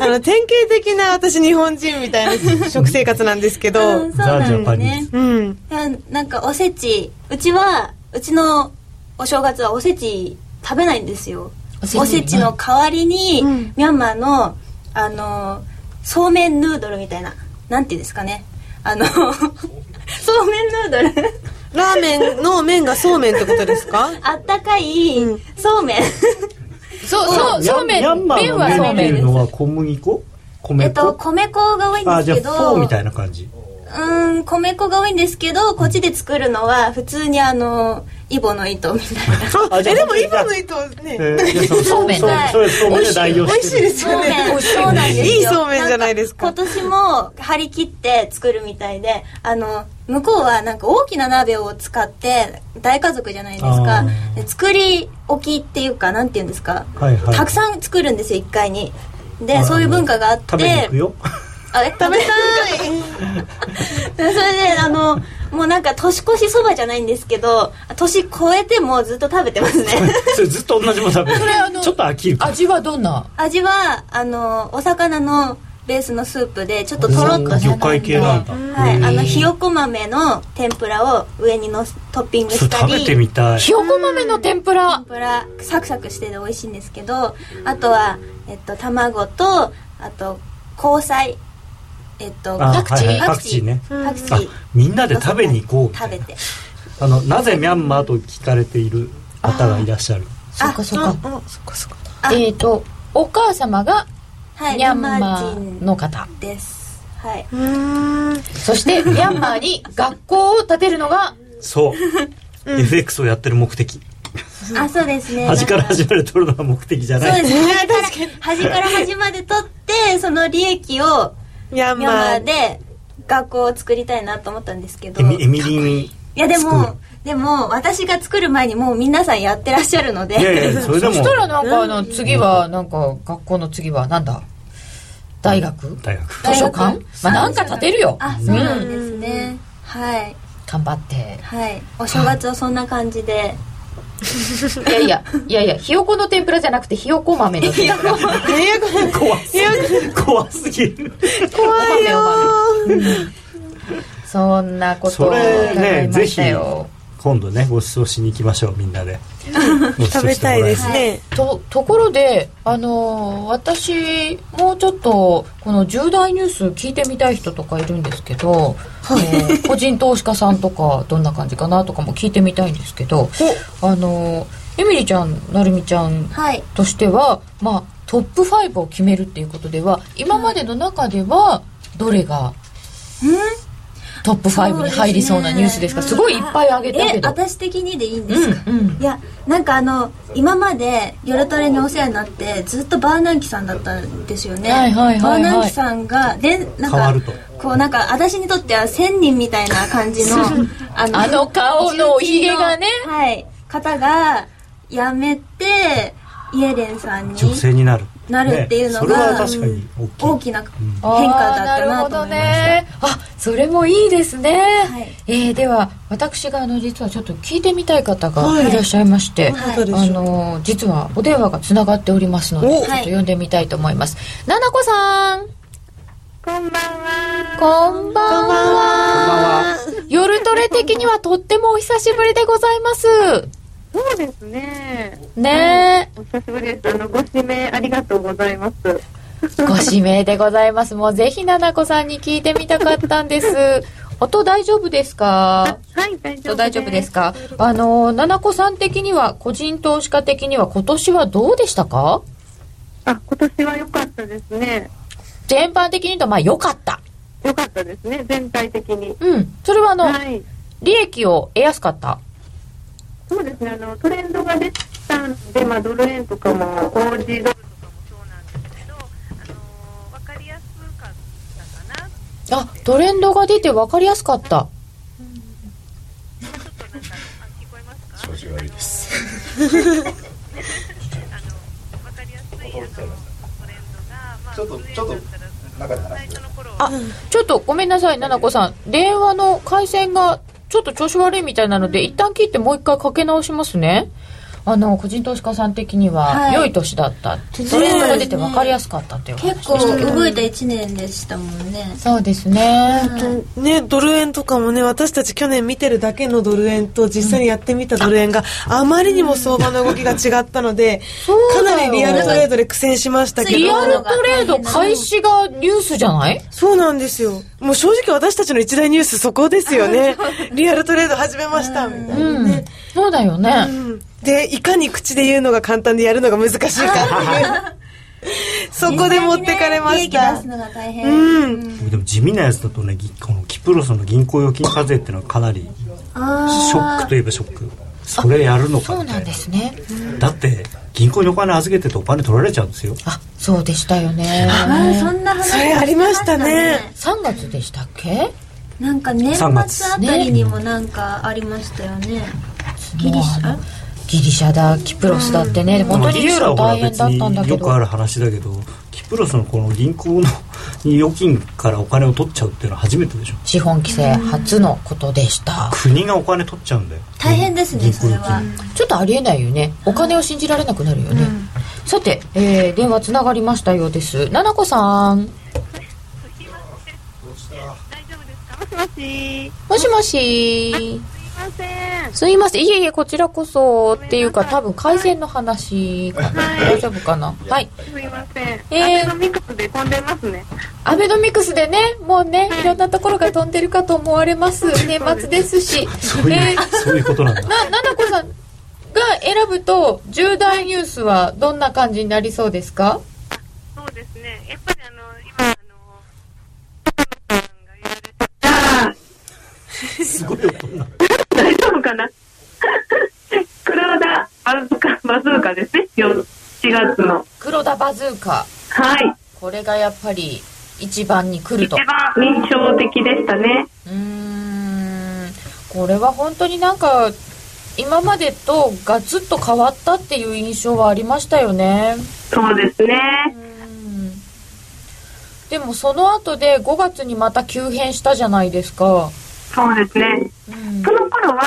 あの典型的な私日本人みたいな 食生活なんですけど。うんそうなんですね。うん。いやなんかおせちうちはうちのお正月はおせち食べないんですよ。おせちおせちの代わりに、うん。ミャンマーのあのそうめんヌードルみたいななんていうんですかね。あの そうめんヌードルラーメンの麺がそうめんってことですか？あったかいうん。そうめん、そうそうそう。めん。麺の麺ってはそうめいうんのは小麦粉？米えっと粉米粉が多いんであじゃあすけどフォーみたいな感じ。うーん米粉が多いんですけどこっちで作るのは普通にあのイボの糸みたいな。えでも今の糸ね。そうそうめん。そうそれそうめんで代用美味しいですよね。そうなんですよ。いいそうめんじゃないですか。ん今年も張り切って作るみたいであの向こうはなんか大きな鍋を使って大家族じゃないですか。作り置きっていうかなんていうんですか、はいはい。たくさん作るんですよ1回に。であそういう文化があって食べに行くよあれ？食べたい。それであのもうなんか年越しそばじゃないんですけど年越えてもずっと食べてますね。それずっと同じもの食べる。それあのちょっと飽きる。か味はどんな？味はあのお魚のベースのスープでちょっととろっと魚介系なんだ。はい、あのひよこ豆の天ぷらを上にのすトッピングしたり。食べてみたい。ひよこ豆の天ぷら？天ぷらサクサクしてて美味しいんですけどあとは、えっと、卵とあと香菜えっとあパクチーはいはいパクチー。ねあパクチーみんなで食べに行こう食べて。あのなぜミャンマーと聞かれている方がいらっしゃる？そっかそっか。あそっかそっか。あ。えっとお母様がはいミャンマミーの方。です。はい。うーん。そして ミャンマーに学校を建てるのがそう。FX をやってる目的。あそうですね。端から端まで取るのが目的じゃない。そうですね。端から端まで取って その利益をミャンママーーで学校を作りたいなと思ったんですけど。エミエミリンいやでもでも私が作る前にもう皆さんやってらっしゃるので。いやいやそれでも。そしたらなんかあの次はなんか学校の次はなんだ？大学？大学。図書館？まあなんか建てるよ。あそうなんですね、はい。頑張って。はい。お正月はそんな感じで。いやいやいやいやひよこの天ぷらじゃなくてひよこ豆の天ぷら怖すぎる。怖すぎる怖いよそんなことをそれね伺いましたよ今度ねご馳走しに行きましょうみんなで。食べたいですね、とところであのー私もうちょっとこの重大ニュース聞いてみたい人とかいるんですけど、えー個人投資家さんとかどんな感じかなとかも聞いてみたいんですけどあのーエミリちゃんなるみちゃんはい。としては、まあ、トップ5を決めるっていうことでは今までの中ではどれがトップ5に入りそうなニュースですかすごいいっぱいあげたえけど私的にでいいんですか、うんうん。いやなんかあの今まで夜トレにお世話になってずっとバーナンキさんだったんですよね、はいはいはいはい。バーナンキさんがでなんか変わると。こうなんか私にとっては仙人みたいな感じのああの顔のおひげがね。はい方が辞めてイエレンさんに。女性になるなるっていうのがね大きい。大きな変化だったなとるほど思いました、ねあそれもいいですね、はい。えーでは私があの実はちょっと聞いてみたい方がはい。いらっしゃいまして、はい。あの実はお電話がつながっておりますのでちょおっと呼んでみたいと思います、ななこさん。こんばんは。こんばんは。夜トレ的にはとってもお久しぶりでございますそうですね。ねお久しぶりです。あの、ご指名ありがとうございます。え ご指名でございますもうぜひななこさんに聞いてみたかったんです 音大丈夫ですか？はい、大丈夫です。大丈夫ですか？あの七子さん的には個人投資家的には今年はどうでしたか？あ、今年は良かったですね。全般的に言うとまあ良かった良かったですね、全体的に。うんそれはあの、はい。利益を得やすかった？そうですね、あの、トレンドが出たんで、まあ、ドル円とかも、OG ドルとかもそうなんですけど、あの、わかりやすかったかな。あトレンドが出て分かりやすかった。ちょっとなんか、あ、聞こえますか？調子が悪いです。あの、わかりやすい、あの、トレンドが、まあ、ちょっとドル円ちょっとだったら中で話最初の頃。あちょっとごめんなさい七子さん。電話の回線がちょっと調子悪いみたいなので一旦切ってもう一回かけ直しますね。あの個人投資家さん的にははい。良い年だった、トレンドが出て分かりやすかったっていうお話で結構動いた1年でしたもんね。そうですね、ね、ドル円とかもね私たち去年見てるだけのドル円と実際にやってみたドル円があまりにも相場の動きが違ったのでうだよ。なりリアルトレードで苦戦しましたけど。リアルトレード開始がニュースじゃない？そうなんですよ。もう正直私たちの一大ニュースそこですよね。リアルトレード始めましたみたいなね、そうだよね、うんでいかに口で言うのが簡単でやるのが難しいかっていう。そこで持ってかれま利益した出すのが大変、うん。でも地味なやつだとねぎこのキプロスの銀行預金課税っていうのはかなりあショックといえばショック。それやるのかそうないんですね。だって銀行にお金預けててお金取られちゃうんですよ。あそうでしたよね。あーそんな話。それありましたね。3月でしたっけ？なんか年末あたりにもなんかありましたよね。ギリシャ？ギリシャだキプロスだってね、本当にユーロ大変だったんだけど。よくある話だけどキプロスのこの銀行のに預金からお金を取っちゃうっていうのは初めてでしょ。資本規制初のことでした。国がお金取っちゃうんだよ。大変ですねそれは。ちょっとありえないよね。お金を信じられなくなるよね、さて、えー電話つながりましたようです。ななこさん。大丈夫ですかもしもし。もしもしません。すいません。いえいえこちらこそっていうか多分回線の話かな。大丈夫かな？はい。すいません。えー。アベノミクスで混んでますね。アベノミクスでねもうねい。ろんなところが飛んでるかと思われます。年末ですし。そういう、えーそういうことなんだ。な、ななこさんが選ぶと重大ニュースはどんな感じになりそうですか？そうですね。やっぱりあの、今、あの、高野さんが言われてた、すごい音になかな 黒田バズーカ、バズーカですね。4 4月の。黒田バズーカはい。これがやっぱり一番に来ると一番印象的でしたね。うーんこれは本当になんか今までとガツッと変わったっていう印象はありましたよねそうですね。うんでもその後で5月にまた急変したじゃないですか、そうですね。うんその頃は、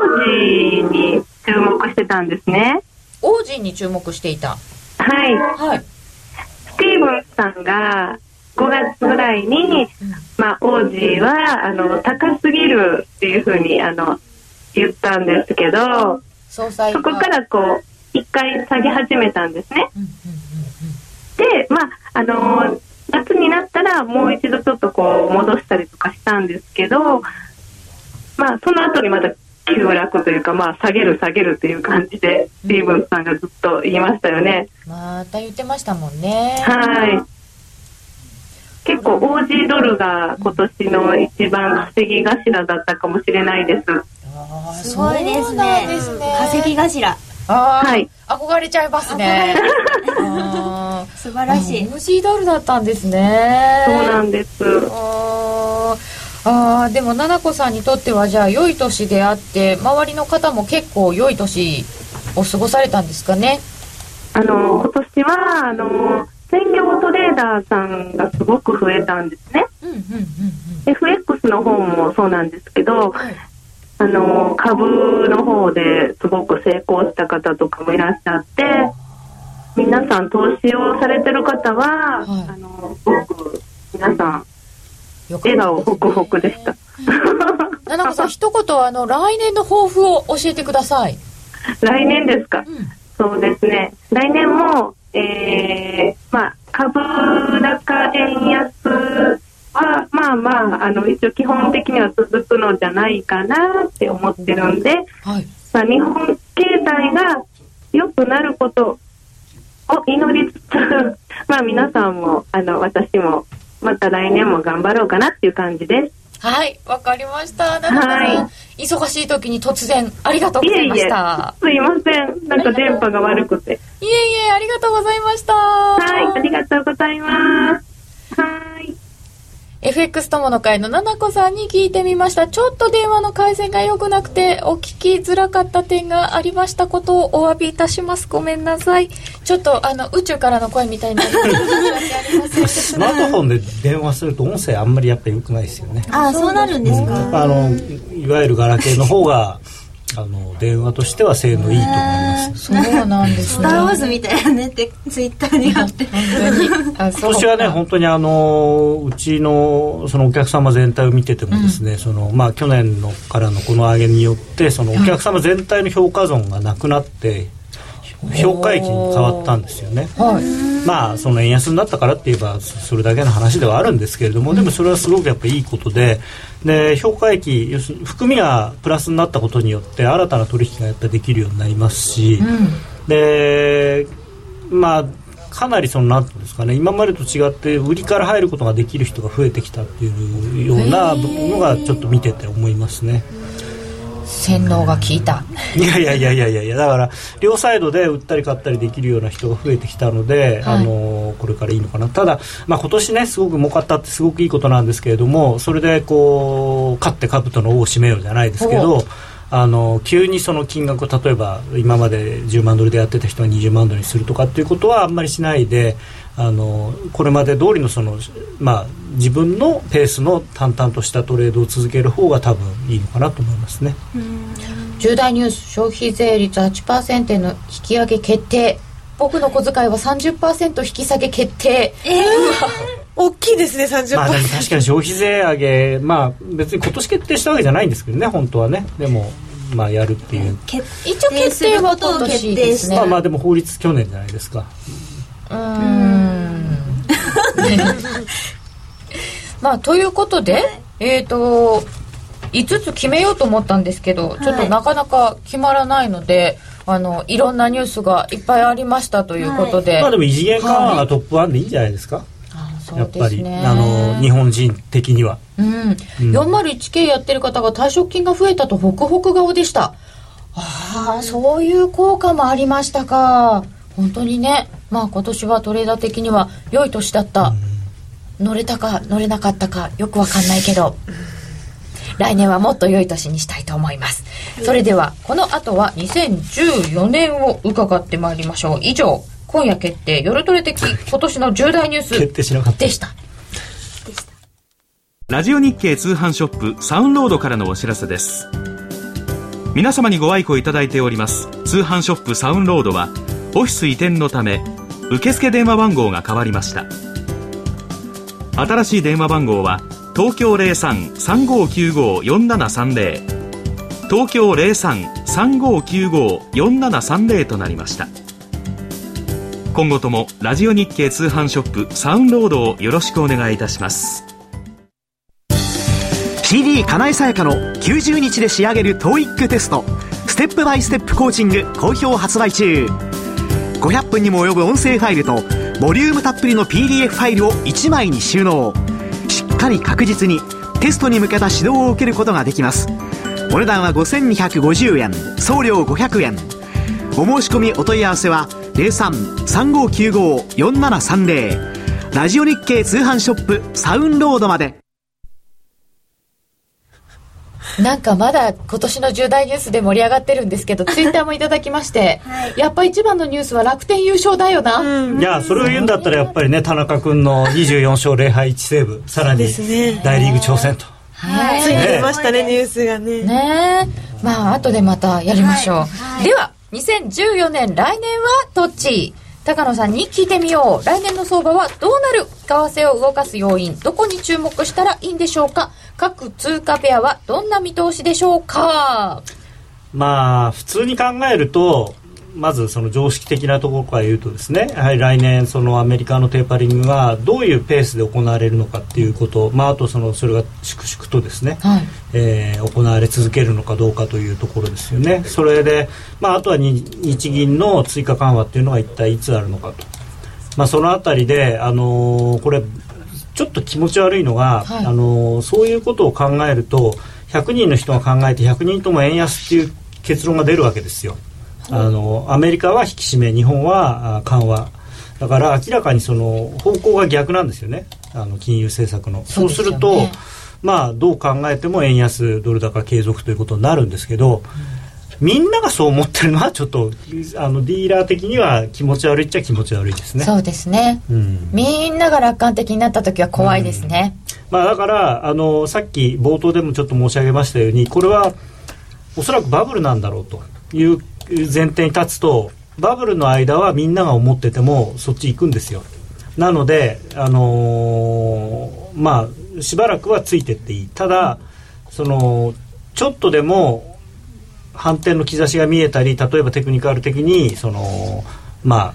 当時に注目してたんですね。オージーに注目していたはい。はいスティーブンさんが、5月ぐらいに、まあ、王子はあの高すぎるっていうふうにあの言ったんですけどそこからこう一回下げ始めたんですね。で、まあ、あのー夏になったらもう一度ちょっとこう戻したりとかしたんですけど、まあ、その後にまた急落というか、まあ、下げる下げるという感じで、スティーブンスさんがずっと言いましたよね。うんまた言ってましたもんね。はい。結構、オージードルが今年の一番稼ぎ頭だったかもしれないです。あーすごいですね。すね。稼ぎ頭。あーはい。憧れちゃいますね。素晴らしい。オージードルだったんですね。そうなんです。あでも奈々子さんにとってはじゃあ良い年であって周りの方も結構良い年を過ごされたんですかね？あの、今年は、あの、専業トレーダーさんがすごく増えたんですね。うんうんうん FX の方もそうなんですけど、はい。あの、株の方ですごく成功した方とかもいらっしゃって、皆さん投資をされてる方は、はい。あの、すごく皆さん、笑顔ホクホクでした。奈々子さん一言あの来年の抱負を教えてください来年ですか、んそうですね。来年も、えー、まあ、株高円安は、まあまあ、あの、一応基本的には続くのじゃないかなって思ってるんで、はいまあ、日本経済が良くなることを祈りつつ、まあ皆さんも、あの、私も、また来年も頑張ろうかなっていう感じです。はいわかりました奈々子さん、は忙しい時に突然ありがとういえいえございました、すいません。なんか電波が悪くて。いえいえありがとうございましたはい、ありがとうございます。はい。FX 友の会のななこさんに聞いてみました。ちょっと電話の回線が良くなくてお聞きづらかった点がありましたことをお詫びいたします。ごめんなさい。ちょっとあの宇宙からの声みたいにな スマートフォンで電話すると音声あんまりやっぱり良くないですよね。ああそうなるんですか。あのいわゆるガラケーの方があの電話としては性能いいと思います。そうなんですね。スター・ウォーズみたいなねってツイッターにあって。本当に。あそう。今年はね本当にあのうちのそのお客様全体を見ててもですね、そのまあ去年のからのこの上げによってそのお客様全体の評価損がなくなって評価益に変わったんですよね。はい。まあその円安になったからって言えばそそれだけの話ではあるんですけれどもでもそれはすごくやっぱりいいことでで評価益要するに含みがプラスになったことによって新たな取引がやっぱりできるようになりますし、でまあかなりそのなんていうんですかね今までと違って売りから入ることができる人が増えてきたっていうようなのがちょっと見てて思いますね。洗脳が効いた。いやいやいやいやいやだから両サイドで売ったり買ったりできるような人が増えてきたので、はい。あのこれからいいのかな。ただ、まあ、今年ねすごく儲かったってすごくいいことなんですけれどもそれでこう勝って兜の尾を締めようじゃないですけどあの急にその金額を例えば今まで10万ドルでやってた人が20万ドルにするとかっていうことはあんまりしないであのこれまで通りのその、まあ、自分のペースの淡々としたトレードを続ける方が多分いいのかなと思いますね。重大ニュース消費税率8%への引き上げ決定僕の小遣いは30%引き下げ決定 大きいですね30%、まあ確かに消費税上げ、まあ別に今年決定したわけじゃないんですけどね、本当はね。でも、まあやるっていう。決一応決定は今年ですねまあまあでも法律去年じゃないですか。うーん まあということで、えっ、と5つ決めようと思ったんですけど、ちょっとなかなか決まらないのであのいろんなニュースがいっぱいありましたということで、まあでも異次元緩和がトップ1でいいんじゃないですか？あそうやっぱり、ですねあの、日本人的には。うん、401K やってる方が退職金が増えたとホクホク顔でした。ああそういう効果もありましたか。本当にね。まあ今年はトレーダー的には良い年だった、乗れたか乗れなかったかよくわかんないけど来年はもっと良い年にしたいと思います。それではこの後は2014年を伺ってまいりましょう。以上今夜決定夜トレ的今年の重大ニュー決定しなかった。スでした。ラジオ日経通販ショップサウンロードからのお知らせです。皆様にご愛顧いただいております。通販ショップサウンロードはオフィス移転のため受付電話番号が変わりました新しい電話番号は東京03-3595-4730東京03-3595-4730となりました。今後ともラジオ日経通販ショップサウンロードをよろしくお願いいたします。CD 金井さやかの90日で仕上げる TOEIC テスト。ステップバイステップコーチング好評発売中。500分にも及ぶ音声ファイルとボリュームたっぷりの PDF ファイルを1枚に収納。しっかり確実にテストに向けた指導を受けることができます。お値段は5250円。送料500円。お申し込みお問い合わせは03-3595-4730ラジオ日経通販ショップサウンロードまで。なんかまだ今年の重大ニュースで盛り上がってるんですけどツイッターもいただきまして、やっぱ一番のニュースは楽天優勝だよな、いやそれを言うんだったらやっぱりね田中君の24勝0敗1セーブさらにですね。大リーグ挑戦と。はい。ついに出ましたねニュースがね。ね。えまあ後でまたやりましょう、では2014年来年はどっち？高野さんに聞いてみよう。来年の相場はどうなる為替を動かす要因。どこに注目したらいいんでしょうか。各通貨ペアはどんな見通しでしょうか。まあ普通に考えるとまずその常識的なところから言うとですねやはり来年そのアメリカのテーパリングがどういうペースで行われるのかっていうこと、まあ、あとそのそれが粛々とですね、はい。えー行われ続けるのかどうかというところですよね。それで、まあ、あとはに日銀の追加緩和っていうのが一体いつあるのかと、まあ、そのあたりで、あのーこれちょっと気持ち悪いのが、はい。あのーそういうことを考えると100人の人が考えて100人とも円安っていう結論が出るわけですよ。あのアメリカは引き締め日本はあ緩和。だから明らかにその方向が逆なんですよね。あの金融政策の。そうするとまあどう考えても円安ドル高継続ということになるんですけど、みんながそう思ってるのはちょっとあのディーラー的には気持ち悪いっちゃ気持ち悪いですね。そうですね。うん。みんなが楽観的になった時は怖いですね、まあ、だからあのさっき冒頭でもちょっと申し上げましたようにこれはおそらくバブルなんだろうという前提に立つとバブルの間はみんなが思っててもそっち行くんですよ。なので、あのーまあ、しばらくはついてっていい。ただそのちょっとでも反転の兆しが見えたり例えばテクニカル的にそのまあ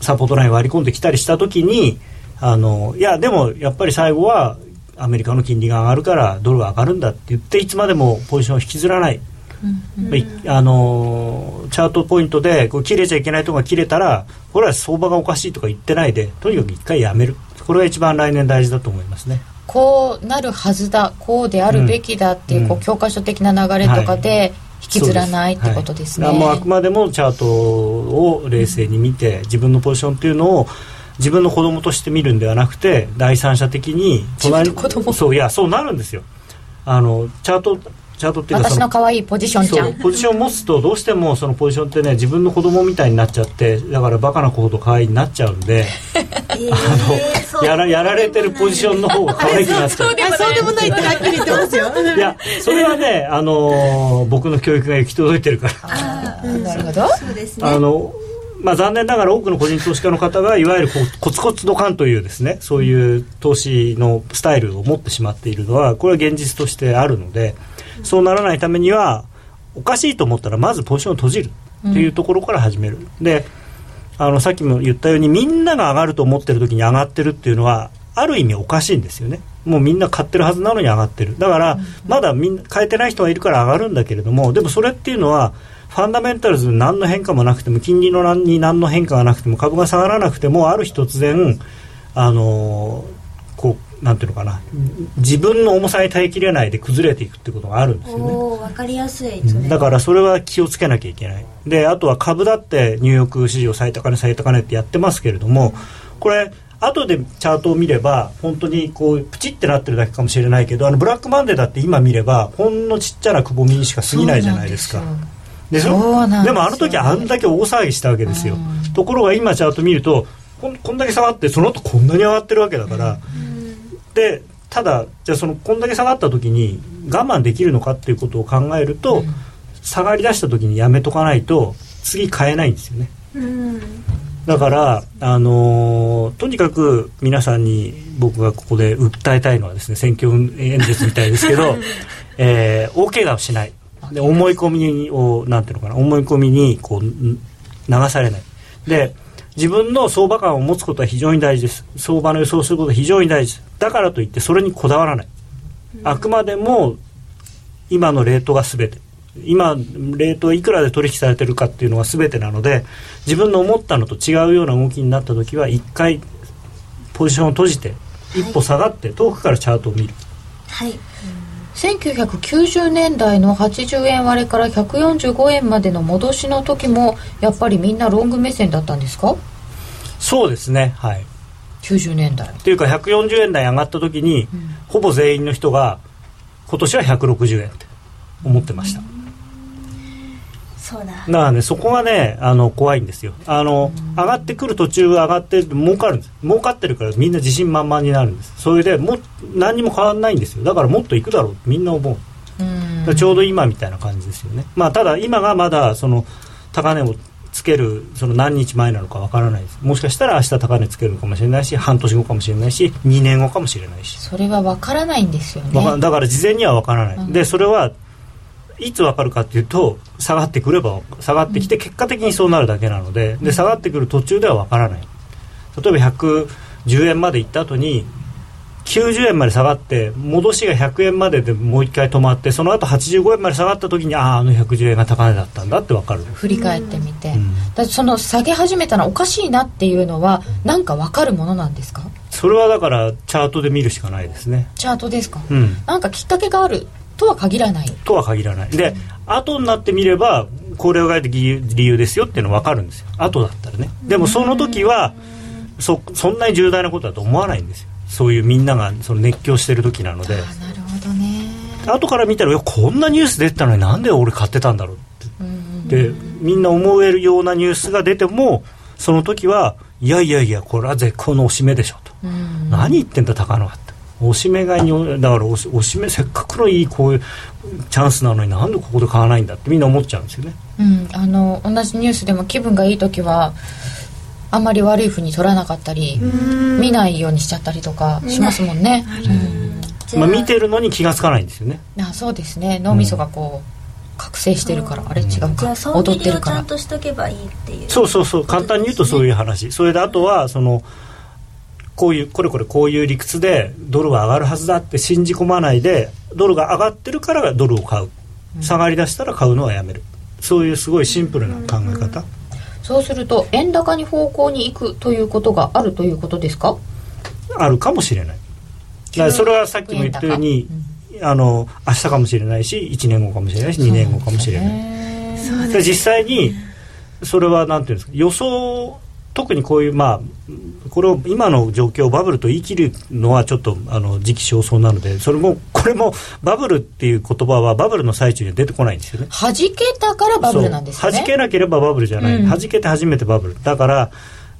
サポートライン割り込んできたりした時にあのいやでもやっぱり最後はアメリカの金利が上がるからドルが上がるんだって言っていつまでもポジションを引きずらない、あのチャートポイントでこう切れちゃいけないとこが切れたらこれは相場がおかしいとか言ってないでとにかく一回やめる。これが一番来年大事だと思いますね。こうなるはずだこうであるべきだっていう,、うん。こう教科書的な流れとかで引きずらないってことですね、はい。もうあくまでもチャートを冷静に見て、自分のポジションっていうのを自分の子供として見るんではなくて第三者的に隣自分の子供。そういやそうなるんですよ。あのチャートチャートっていうかそ私の可愛いポジションちゃん。ポジションを持つとどうしてもそのポジションってね自分の子供みたいになっちゃってだからバカな子ほど可愛いになっちゃうんであのやらやられてるポジションの方が可愛くなっちゃう。あそうでもないってはっきり言ってますよ。いやそれはねあの僕の教育が行き届いてるから。なるほど。そうですね。あのまあ、残念ながら多くの個人投資家の方がいわゆるこうコツコツドカンというですねそういう投資のスタイルを持ってしまっているのはこれは現実としてあるのでそうならないためにはおかしいと思ったらまずポジションを閉じるっていうところから始める、であのさっきも言ったようにみんなが上がると思ってる時に上がってるっていうのはある意味おかしいんですよね。もうみんな買ってるはずなのに上がってる。だからまだみんな買えてない人がいるから上がるんだけれどもでもそれっていうのはファンダメンタルズに何の変化もなくても金利の何に何の変化がなくても株が下がらなくてもある日突然あのーなんていうのかな。自分の重さに耐えきれないで崩れていくってことがあるんですよね。かりやすい。だからそれは気をつけなきゃいけない。であとは株だってニューヨーク市場最高値最高値ってやってますけれどもこれ後でチャートを見れば本当にこうプチってなってるだけかもしれないけどあのブラックマンデーだって今見ればほんのちっちゃなくぼみにしか過ぎないじゃないですか。でででもあの時あんだけ大騒ぎしたわけですよところが今チャート見るとこんこんだけ下がってその後こんなに上がってるわけだからでただじゃあそのこんだけ下がった時に我慢できるのかっていうことを考えると、下がり出した時にやめとかないと次買えないんですよね。うん。だから、あのーとにかく皆さんに僕がここで訴えたいのはですね選挙演説みたいですけど、えー大怪我をしない。で思い込みをなんていうのかな思い込みにこうん流されない。で自分の相場感を持つことは非常に大事です。相場の予想をすることは非常に大事。ですだからといってそれにこだわらない。あくまでも今のレートが全て。今レートいくらで取引されてるかっていうのが全てなので自分の思ったのと違うような動きになった時は一回ポジションを閉じて一歩下がって遠くからチャートを見る。はい1990年代の80円割れから145円までの戻しの時もやっぱりみんなロング目線だったんですか？そうですね。はい。90年代ってい。うか140円台上がった時に、ほぼ全員の人が今年は160円って思ってました、そうだ。だからねそこがねあの怖いんですよ。あの、上がってくる途中上がって儲かるんです。儲かってるからみんな自信満々になるんです。それでもう何にも変わらないんですよ。だからもっといくだろう。みんな思う。だからちょうど今みたいな感じですよね。まあただ今がまだその高値をつけるその何日前なのかわからないです。もしかしたら明日高値つけるのかもしれないし半年後かもしれないし2年後かもしれないし。それは分からないんですよね。だから事前には分からない、うん。でそれはいつ分かるかっていうと下がってくれば下がってきて結果的にそうなるだけなのでで下がってくる途中では分からない。例えば110円まで行った後に90円まで下がって戻しが100円まででもう一回止まってその後85円まで下がった時にあああの110円が高値だったんだって分かる、振り返ってみて、うん。だその下げ始めたのおかしいなっていうのはなんか分かるものなんですか？それはだからチャートで見るしかないですね。チャートですか、うん。なんかきっかけがあるとは限らない。とは限らない。で後になってみればこれを書いて理由理由ですよっていうの分かるんですよ。後だったらね。でもその時はそそんなに重大なことだと思わないんですよ。そういうみんながその熱狂してる時なので。あなるほどね。後から見たらこんなニュース出てたのになんで俺買ってたんだろうって。でみんな思えるようなニュースが出てもその時はいやいやいやこれは絶好のおしめでしょと、何言ってんだ高野はっておしめ買いにだからおしおしめせっかくのいいこういうチャンスなのになんでここで買わないんだってみんな思っちゃうんですよね。うん、あの同じニュースでも気分がいい時はあんまり悪いふうに取らなかったり見ないようにしちゃったりとかしますもんね、まあ、見てるのに気がつかないんですよね。うん、あそうですね。脳みそがこう覚醒してるから、あれ違うかあ損踊ってるから。んとしとけばいいっていう。そうそうそう。簡単に言うとそういう話。それであとはそのこういうこれこれこういう理屈でドルは上がるはずだって信じ込まないでドルが上がってるからドルを買う。下がりだしたら買うのはやめる。そういうすごいシンプルな考え方。そうすると円高に方向に行くということがあるということですか？あるかもしれない。だからそれはさっきも言ったようにあの明日かもしれないし1年後かもしれないし2年後かもしれない。で実際にそれはなんていうんですか予想特にこういうまあこれを今の状況をバブルと言い切るのはちょっとあの時期尚早なのでそれもこれもバブルっていう言葉はバブルの最中には出てこないんですよね。弾けたからバブルなんですよね。弾けなければバブルじゃない、うん。弾けて初めてバブル。だから、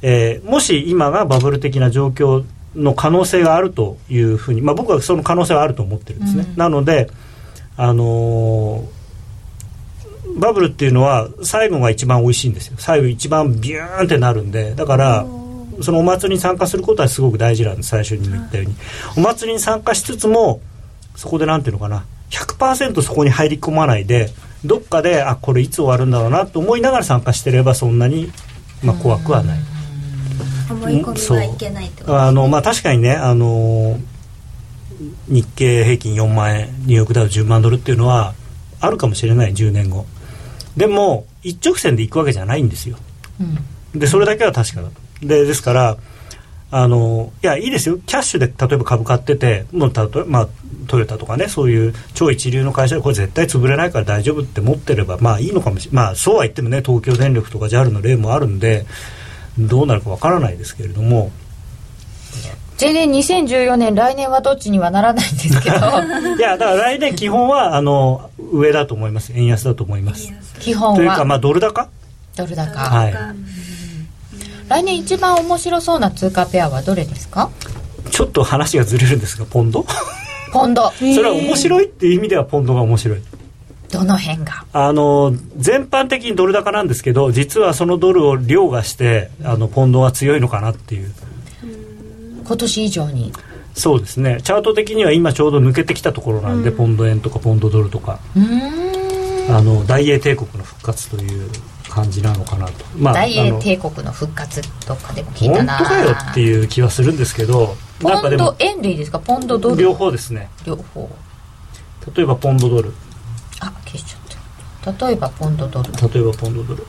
えーもし今がバブル的な状況の可能性があるというふうに、まあ、僕はその可能性はあると思ってるんですね、うん。なので、あのーバブルっていうのは最後が一番美味しいんですよ。最後一番ビューンってなるんで。だからそのお祭りに参加することはすごく大事なんです。最初にも言ったように。お祭りに参加しつつもそこでなんていうのかな。100%そこに入り込まないでどっかであこれいつ終わるんだろうなと思いながら参加してればそんなに、まあ、怖くはない。思い込みはいけないってことあのまあ、確かにね、あの日経平均4万円ニューヨークダウ10万ドルっていうのはあるかもしれない。10年後でも一直線で行くわけじゃないんですよ。でそれだけは確かだ。とでですからあのいやいいですよ。キャッシュで例えば株買っててもうたと、まあ、トヨタとかねそういう超一流の会社でこれ絶対潰れないから大丈夫って持ってればまあいいのかもしれないまあそうは言ってもね東京電力とか JAL の例もあるんでどうなるかわからないですけれども全然2014年来年はどっちにはならないんですけど。いやだから来年基本はあの上だと思います。円安だと思います。基本は。というかまあドル高？ドル高、はい。来年一番面白そうな通貨ペアはどれですか？ちょっと話がずれるんですがポンド？ポンド。それは面白いっていう意味ではポンドが面白い。どの辺が？あの全般的にドル高なんですけど実はそのドルを凌駕してあのポンドは強いのかなっていう今年以上に。そうですね。チャート的には今ちょうど抜けてきたところなんで、ポンド円とかポンドドルとか。あの大英帝国の復活という感じなのかなと、まあ、大英帝国の復活とかでも聞いたな。本当かよっていう気はするんですけどポンド円でいいですか？ポンドドル。両方ですね。両方。例えばポンドドル。あ消しちゃった。例えばポンドドル。例えばポンドドル。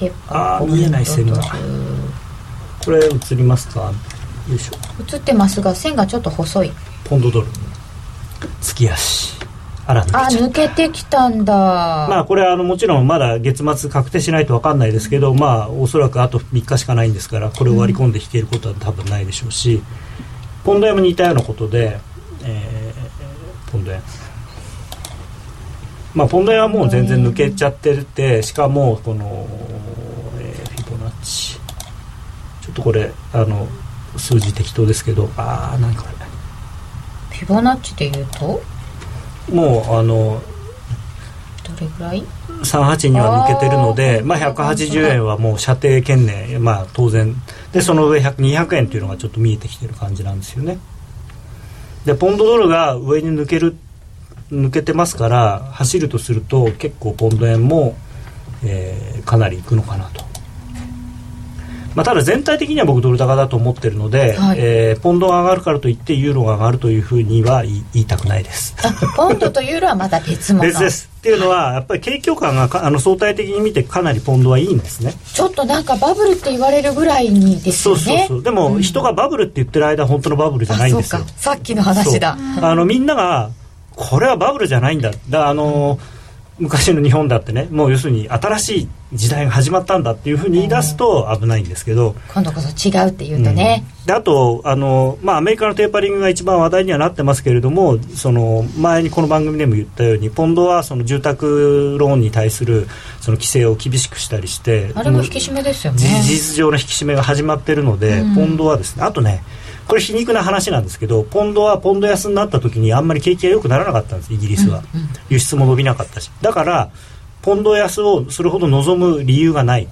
例えばあ見えない線がこれ映りますか？よいしょ。映ってますが線がちょっと細い。ポンドドル月足。あらあ抜けてきたんだ。まあこれはあのもちろんまだ月末確定しないと分かんないですけどまあおそらくあと3日しかないんですからこれを割り込んで引けることは多分ないでしょうし、ポンド円も似たようなことで、えー、ポンド円まあポンド円はもう全然抜けちゃっててしかもこの、えー、フィボナッチちょっとこれあの数字適当ですけどああ何かフィボナッチでいうと？もうあのどれぐらい？38には抜けてるのでまあ、180円はもう射程圏内、まあ、当然。でその上200円というのがちょっと見えてきてる感じなんですよね。でポンドドルが上に抜ける抜けてますから走るとすると結構ポンド円も、えー、かなりいくのかなとまあ、ただ全体的には僕ドル高だと思ってるので、はい、えー、ポンドが上がるからといってユーロが上がるというふうには言いたくないです。ポンドとユーロはまた別物。別です。っていうのはやっぱり景況感があの相対的に見てかなりポンドはいいんですね。ちょっとなんかバブルって言われるぐらいにですよね。そうそうそう。でも、人がバブルって言ってる間本当のバブルじゃないんですよ。さっきの話だ。あのみんながこれはバブルじゃないんだ。だあの、うん昔の日本だってねもう要するに新しい時代が始まったんだっていうふうに言い出すと危ないんですけど。今度こそ違うって言うとね、うん、であとあの、まあ、アメリカのテーパリングが一番話題にはなってますけれどもその前にこの番組でも言ったようにポンドはその住宅ローンに対するその規制を厳しくしたりしてあれも引き締めですよね。事実上の引き締めが始まってるので、うん、ポンドはですねあとねこれ皮肉な話なんですけどポンドはポンド安になった時にあんまり景気が良くならなかったんですイギリスは、うんうん、輸出も伸びなかったし。だからポンド安をそれほど望む理由がない。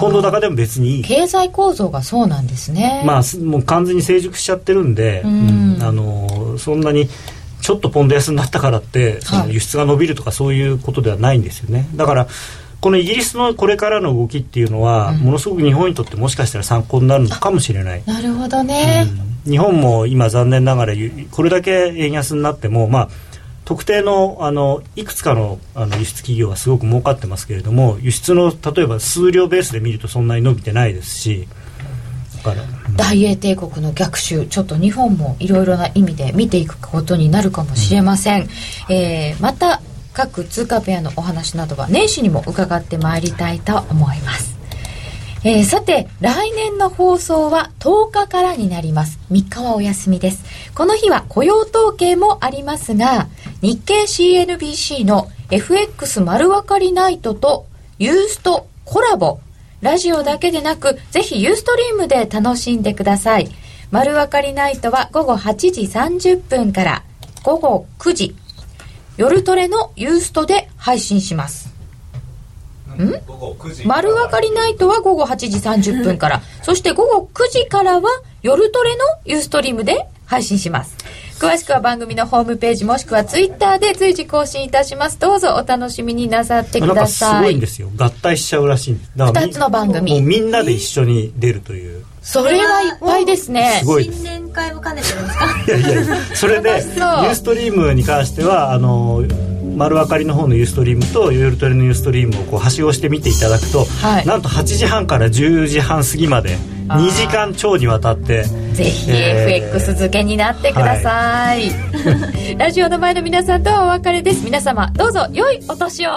ポンド高でも別にいい。経済構造がそうなんですね。まあもう完全に成熟しちゃってるんで、うん、あのそんなにちょっとポンド安になったからって輸出が伸びるとかそういうことではないんですよね。だからこのイギリスのこれからの動きっていうのは、うん、ものすごく日本にとってもしかしたら参考になるのかもしれない。なるほどね、うん、日本も今残念ながらこれだけ円安になってもまあ特定のあのいくつかのあの輸出企業はすごく儲かってますけれども輸出の例えば数量ベースで見るとそんなに伸びてないですし大英帝国の逆襲ちょっと日本もいろいろな意味で見ていくことになるかもしれません、うん、えー、また各通貨ペアのお話などは年始にも伺ってまいりたいと思いますえー、さて、来年の放送は10日からになります。3日はお休みです。この日は雇用統計もありますが、日経 CNBC の FX 丸分かりナイトとユーストコラボ。ラジオだけでなく、ぜひユーストリームで楽しんでください。丸分かりナイトは午後8時30分から午後9時、夜トレのユーストで配信します。ん？丸分かりナイトは午後8時30分から、そして午後9時からは夜トレのユーストリームで配信します。詳しくは番組のホームページもしくはツイッターで随時更新いたします。どうぞお楽しみになさってください。すごいんですよ。合体しちゃうらしいんです。2つの番組。もうみんなで一緒に出るという。それはいっぱいですね。すごい新年会も兼ねてるんですか？いやいやそれで、ユーストリームに関しては、あの、丸分かりの方のユーストリームと夜トレのユーストリームをこうはしごして見ていただくと、はい、なんと8時半から10時半過ぎまで2時間超にわたってぜひ FX 漬けになってください、はい、ラジオの前の皆さんとはお別れです皆様どうぞ良いお年を